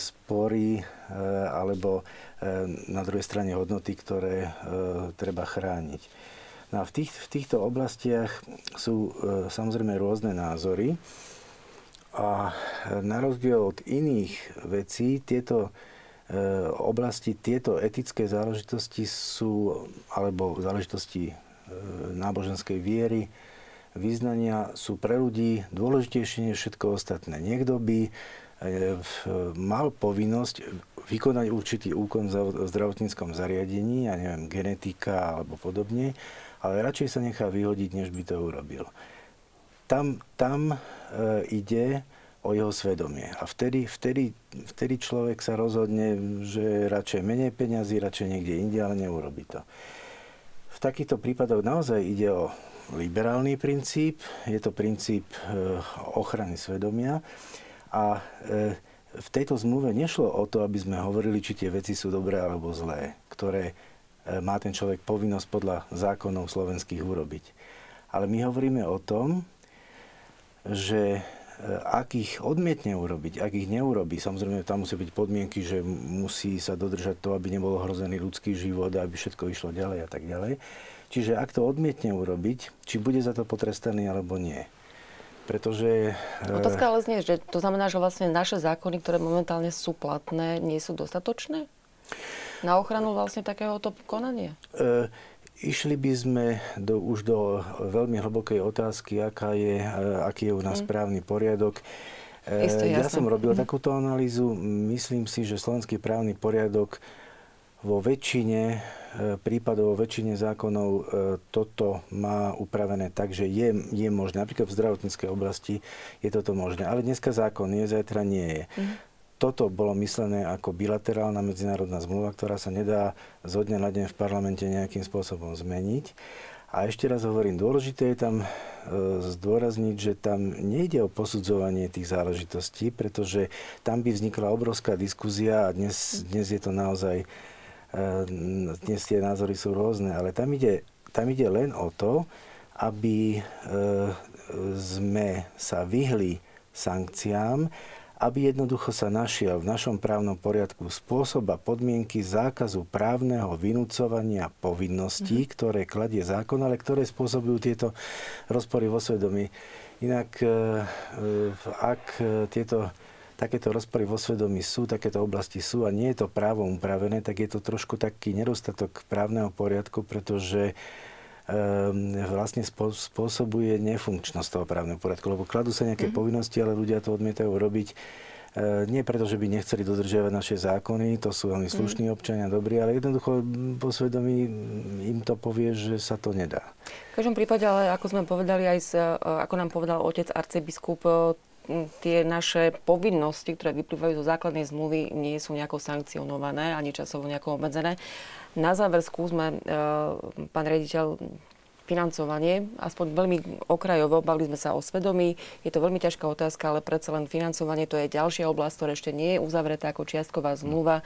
spory alebo na druhej strane hodnoty, ktoré treba chrániť. No a v, tých, v týchto oblastiach sú e, samozrejme rôzne názory a na rozdiel od iných vecí tieto e, oblasti, tieto etické záležitosti sú, alebo záležitosti e, náboženskej viery, význania sú pre ľudí dôležitejšie než všetko ostatné. Niekto by e, mal povinnosť vykonať určitý úkon v zdravotníckom zariadení, ja neviem, genetika alebo podobne, ale radšej sa nechá vyhodiť, než by to urobil. Tam, tam e, ide o jeho svedomie. A vtedy, vtedy, vtedy človek sa rozhodne, že radšej menej peňazí, radšej niekde inde, ale neurobi to. Takýchto prípadoch naozaj ide o liberálny princíp, je to princíp e, ochrany svedomia a e, v tejto zmluve nešlo o to, aby sme hovorili, či tie veci sú dobré alebo zlé, ktoré E, má ten človek povinnosť podľa zákonov slovenských urobiť. Ale my hovoríme o tom, že ak ich odmietne urobiť, ak ich neurobí, samozrejme tam musí byť podmienky, že musí sa dodržať to, aby nebol ohrozený ľudský život, aby všetko išlo ďalej a tak ďalej. Čiže ak to odmietne urobiť, či bude za to potrestaný alebo nie. Pretože... E, Otázka ale znie, že to znamená, že vlastne naše zákony, ktoré momentálne sú platné, nie sú dostatočné? na ochranu vlastne takéhoto konania? E, išli by sme do, už do veľmi hlbokej otázky, aká je, e, aký je u nás mm. právny poriadok. E, Isto, ja som robil mm. takúto analýzu. Myslím si, že slovenský právny poriadok vo väčšine e, prípadov, vo väčšine zákonov toto má upravené tak, že je, je možné. Napríklad v zdravotníckej oblasti je toto možné. Ale dneska zákon je, zajtra nie je. Mm toto bolo myslené ako bilaterálna medzinárodná zmluva, ktorá sa nedá zo dňa na deň v parlamente nejakým spôsobom zmeniť. A ešte raz hovorím, dôležité je tam e, zdôrazniť, že tam nejde o posudzovanie tých záležitostí, pretože tam by vznikla obrovská diskuzia a dnes, dnes je to naozaj, e, dnes tie názory sú rôzne, ale tam ide, tam ide len o to, aby e, sme sa vyhli sankciám aby jednoducho sa našiel v našom právnom poriadku spôsob a podmienky zákazu právneho vynúcovania povinností, mm-hmm. ktoré kladie zákon, ale ktoré spôsobujú tieto rozpory vo svedomí. Inak, e, e, ak tieto takéto rozpory vo svedomí sú, takéto oblasti sú a nie je to právom upravené, tak je to trošku taký nedostatok právneho poriadku, pretože vlastne spôsobuje nefunkčnosť toho právneho poriadku, lebo kladú sa nejaké mm-hmm. povinnosti, ale ľudia to odmietajú robiť. Ehm, nie preto, že by nechceli dodržiavať naše zákony, to sú veľmi mhm. slušní mm. občania, dobrí, ale jednoducho po svedomí im to povie, že sa to nedá. V každom prípade, ale ako sme povedali aj, z, e, ako nám povedal otec arcibiskup, e, tie naše povinnosti, ktoré vyplývajú zo základnej zmluvy, nie sú nejako sankcionované ani časovo nejako obmedzené. Na záver skúsme, e, pán rediteľ, financovanie, aspoň veľmi okrajovo, bavili sme sa o svedomí, je to veľmi ťažká otázka, ale predsa len financovanie to je ďalšia oblasť, ktorá ešte nie je uzavretá ako čiastková zmluva.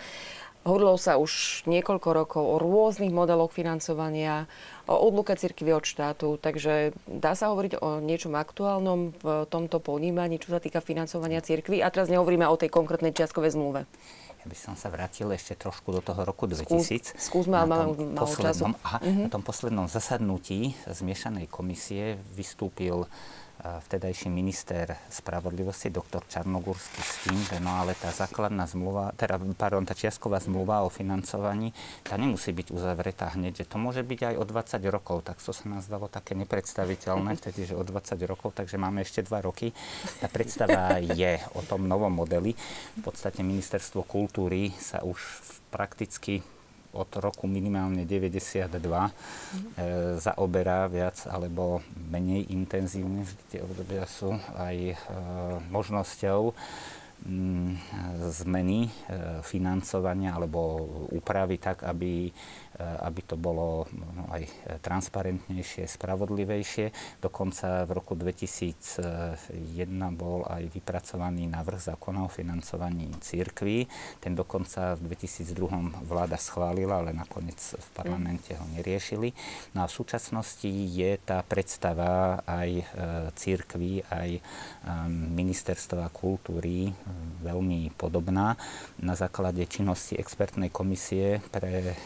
Hovorilo sa už niekoľko rokov o rôznych modeloch financovania, o odluke cirkvi od štátu, takže dá sa hovoriť o niečom aktuálnom v tomto ponímaní, čo sa týka financovania cirkvi. A teraz nehovoríme o tej konkrétnej čiastkovej zmluve. Ja by som sa vrátil ešte trošku do toho roku 2000. skúsme, ale máme málo času. Aha, uh-huh. Na tom poslednom zasadnutí zmiešanej komisie vystúpil vtedajší minister spravodlivosti, doktor Čarnogórsky, s tým, že no ale tá základná zmluva, teda, pardon, tá čiastková zmluva o financovaní, tá nemusí byť uzavretá hneď, že to môže byť aj o 20 rokov, tak to sa nás dalo také nepredstaviteľné (laughs) vtedy, že o 20 rokov, takže máme ešte 2 roky. Tá predstava je o tom novom modeli. V podstate ministerstvo kultúry sa už prakticky od roku minimálne 92 mm. e, zaoberá viac alebo menej intenzívne, tie obdobia sú aj e, možnosťou mm, zmeny e, financovania alebo úpravy tak, aby aby to bolo no, aj transparentnejšie, spravodlivejšie. Dokonca v roku 2001 bol aj vypracovaný návrh zákona o financovaní církví. Ten dokonca v 2002 vláda schválila, ale nakoniec v parlamente ho neriešili. No a v súčasnosti je tá predstava aj eh, církví, aj eh, ministerstva kultúry veľmi podobná. Na základe činnosti expertnej komisie pre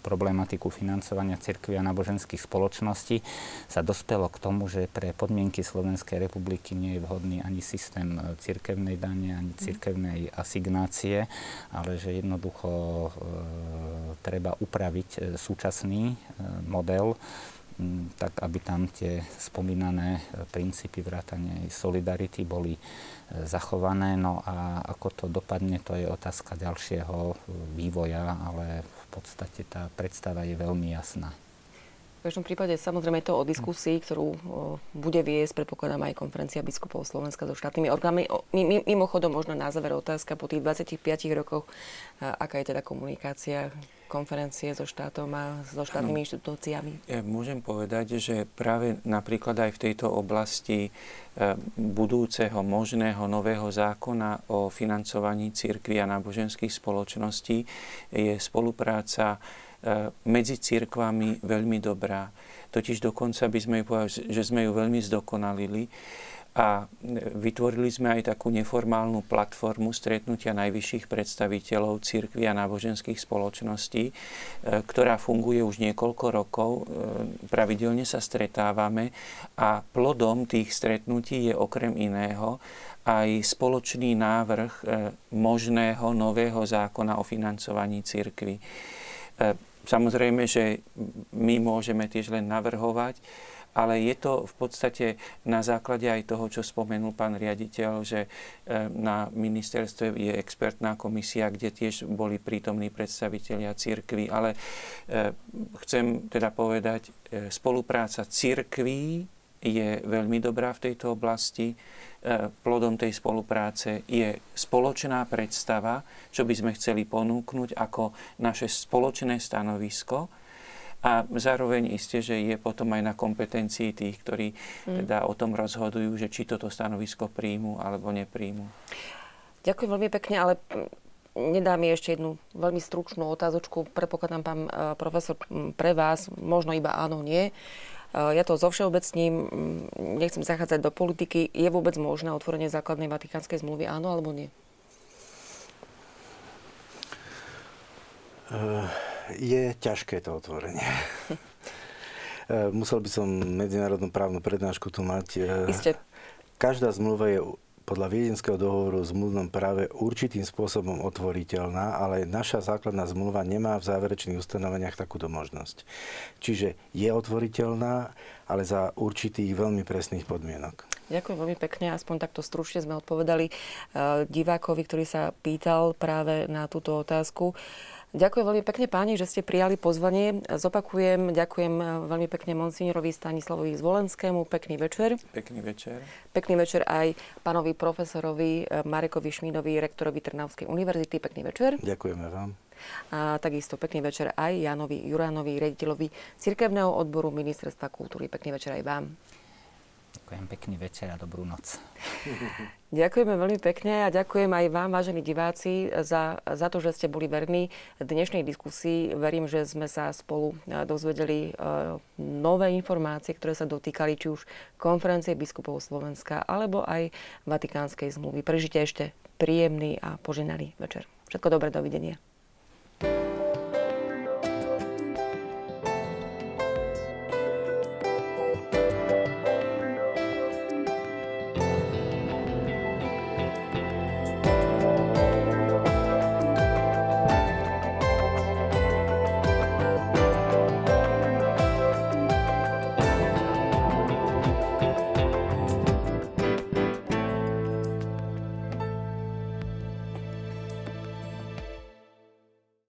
problematiku financovania cirkvi a náboženských spoločností sa dospelo k tomu, že pre podmienky Slovenskej republiky nie je vhodný ani systém e, cirkevnej dane, ani mhm. cirkevnej asignácie, ale že jednoducho e, treba upraviť e, súčasný e, model tak aby tam tie spomínané e, princípy vrátane solidarity boli zachované. No a ako to dopadne, to je otázka ďalšieho vývoja, ale v podstate tá predstava je veľmi jasná. V každom prípade samozrejme je to o diskusii, ktorú o, bude viesť, predpokladám, aj konferencia biskupov Slovenska so štátnymi orgánmi. Mimochodom, možno na záver otázka po tých 25 rokoch, a, aká je teda komunikácia konferencie so štátom a so štátnymi ano. inštitúciami? Ja môžem povedať, že práve napríklad aj v tejto oblasti e, budúceho možného nového zákona o financovaní církvy a náboženských spoločností je spolupráca medzi církvami veľmi dobrá. Totiž dokonca by sme ju povedali, že sme ju veľmi zdokonalili a vytvorili sme aj takú neformálnu platformu stretnutia najvyšších predstaviteľov církvy a náboženských spoločností, e, ktorá funguje už niekoľko rokov. Pravidelne sa stretávame a plodom tých stretnutí je okrem iného aj spoločný návrh možného nového zákona o financovaní církvy. Samozrejme, že my môžeme tiež len navrhovať, ale je to v podstate na základe aj toho, čo spomenul pán riaditeľ, že e, na ministerstve je expertná komisia, kde tiež boli prítomní predstavitelia církvy, ale e, chcem teda povedať, e, spolupráca církví je veľmi dobrá v tejto oblasti. Plodom tej spolupráce je spoločná predstava, čo by sme chceli ponúknuť ako naše spoločné stanovisko a zároveň isté, že je potom aj na kompetencii tých, ktorí mm. teda o tom rozhodujú, že či toto stanovisko príjmu alebo nepríjmu. Ďakujem veľmi pekne, ale nedá mi ešte jednu veľmi stručnú otázočku. Predpokladám, pán e, profesor, pre vás, možno iba áno, nie. E, ja to zo všeobecním, nechcem zachádzať do politiky. Je vôbec možné otvorenie základnej vatikánskej zmluvy, áno alebo nie? Uh je ťažké to otvorenie. (laughs) E, musel by som medzinárodnú právnu prednášku tu mať. Isté. Každá zmluva je podľa Viedenského dohovoru v zmluvnom práve určitým spôsobom otvoriteľná, ale naša základná zmluva nemá v záverečných ustanoveniach takúto možnosť. Čiže je otvoriteľná, ale za určitých veľmi presných podmienok. Ďakujem veľmi pekne, aspoň takto stručne sme odpovedali uh, divákovi, ktorý sa pýtal práve na túto otázku. Ďakujem veľmi pekne páni, že ste prijali pozvanie. Zopakujem, ďakujem veľmi pekne monsignorovi Stanislavovi Zvolenskému. Pekný večer. Pekný večer. Pekný večer aj pánovi profesorovi eh, Marekovi Šmídovi, rektorovi Trnavskej univerzity. Pekný večer. Ďakujeme vám. A takisto pekný večer aj Janovi Juránovi, rediteľovi Cirkevného odboru Ministerstva kultúry. Pekný večer aj vám. Ďakujem, pekný večer a dobrú noc. (laughs) Ďakujeme veľmi pekne a ďakujem aj vám, vážení diváci, za, za to, že ste boli verní dnešnej diskusii. Verím, že sme sa spolu e, dozvedeli uh, nové informácie, ktoré sa dotýkali či už konferencie biskupov Slovenska alebo aj Vatikánskej zmluvy. Prežite ešte príjemný a poženaný večer. Všetko dobré, dovidenia.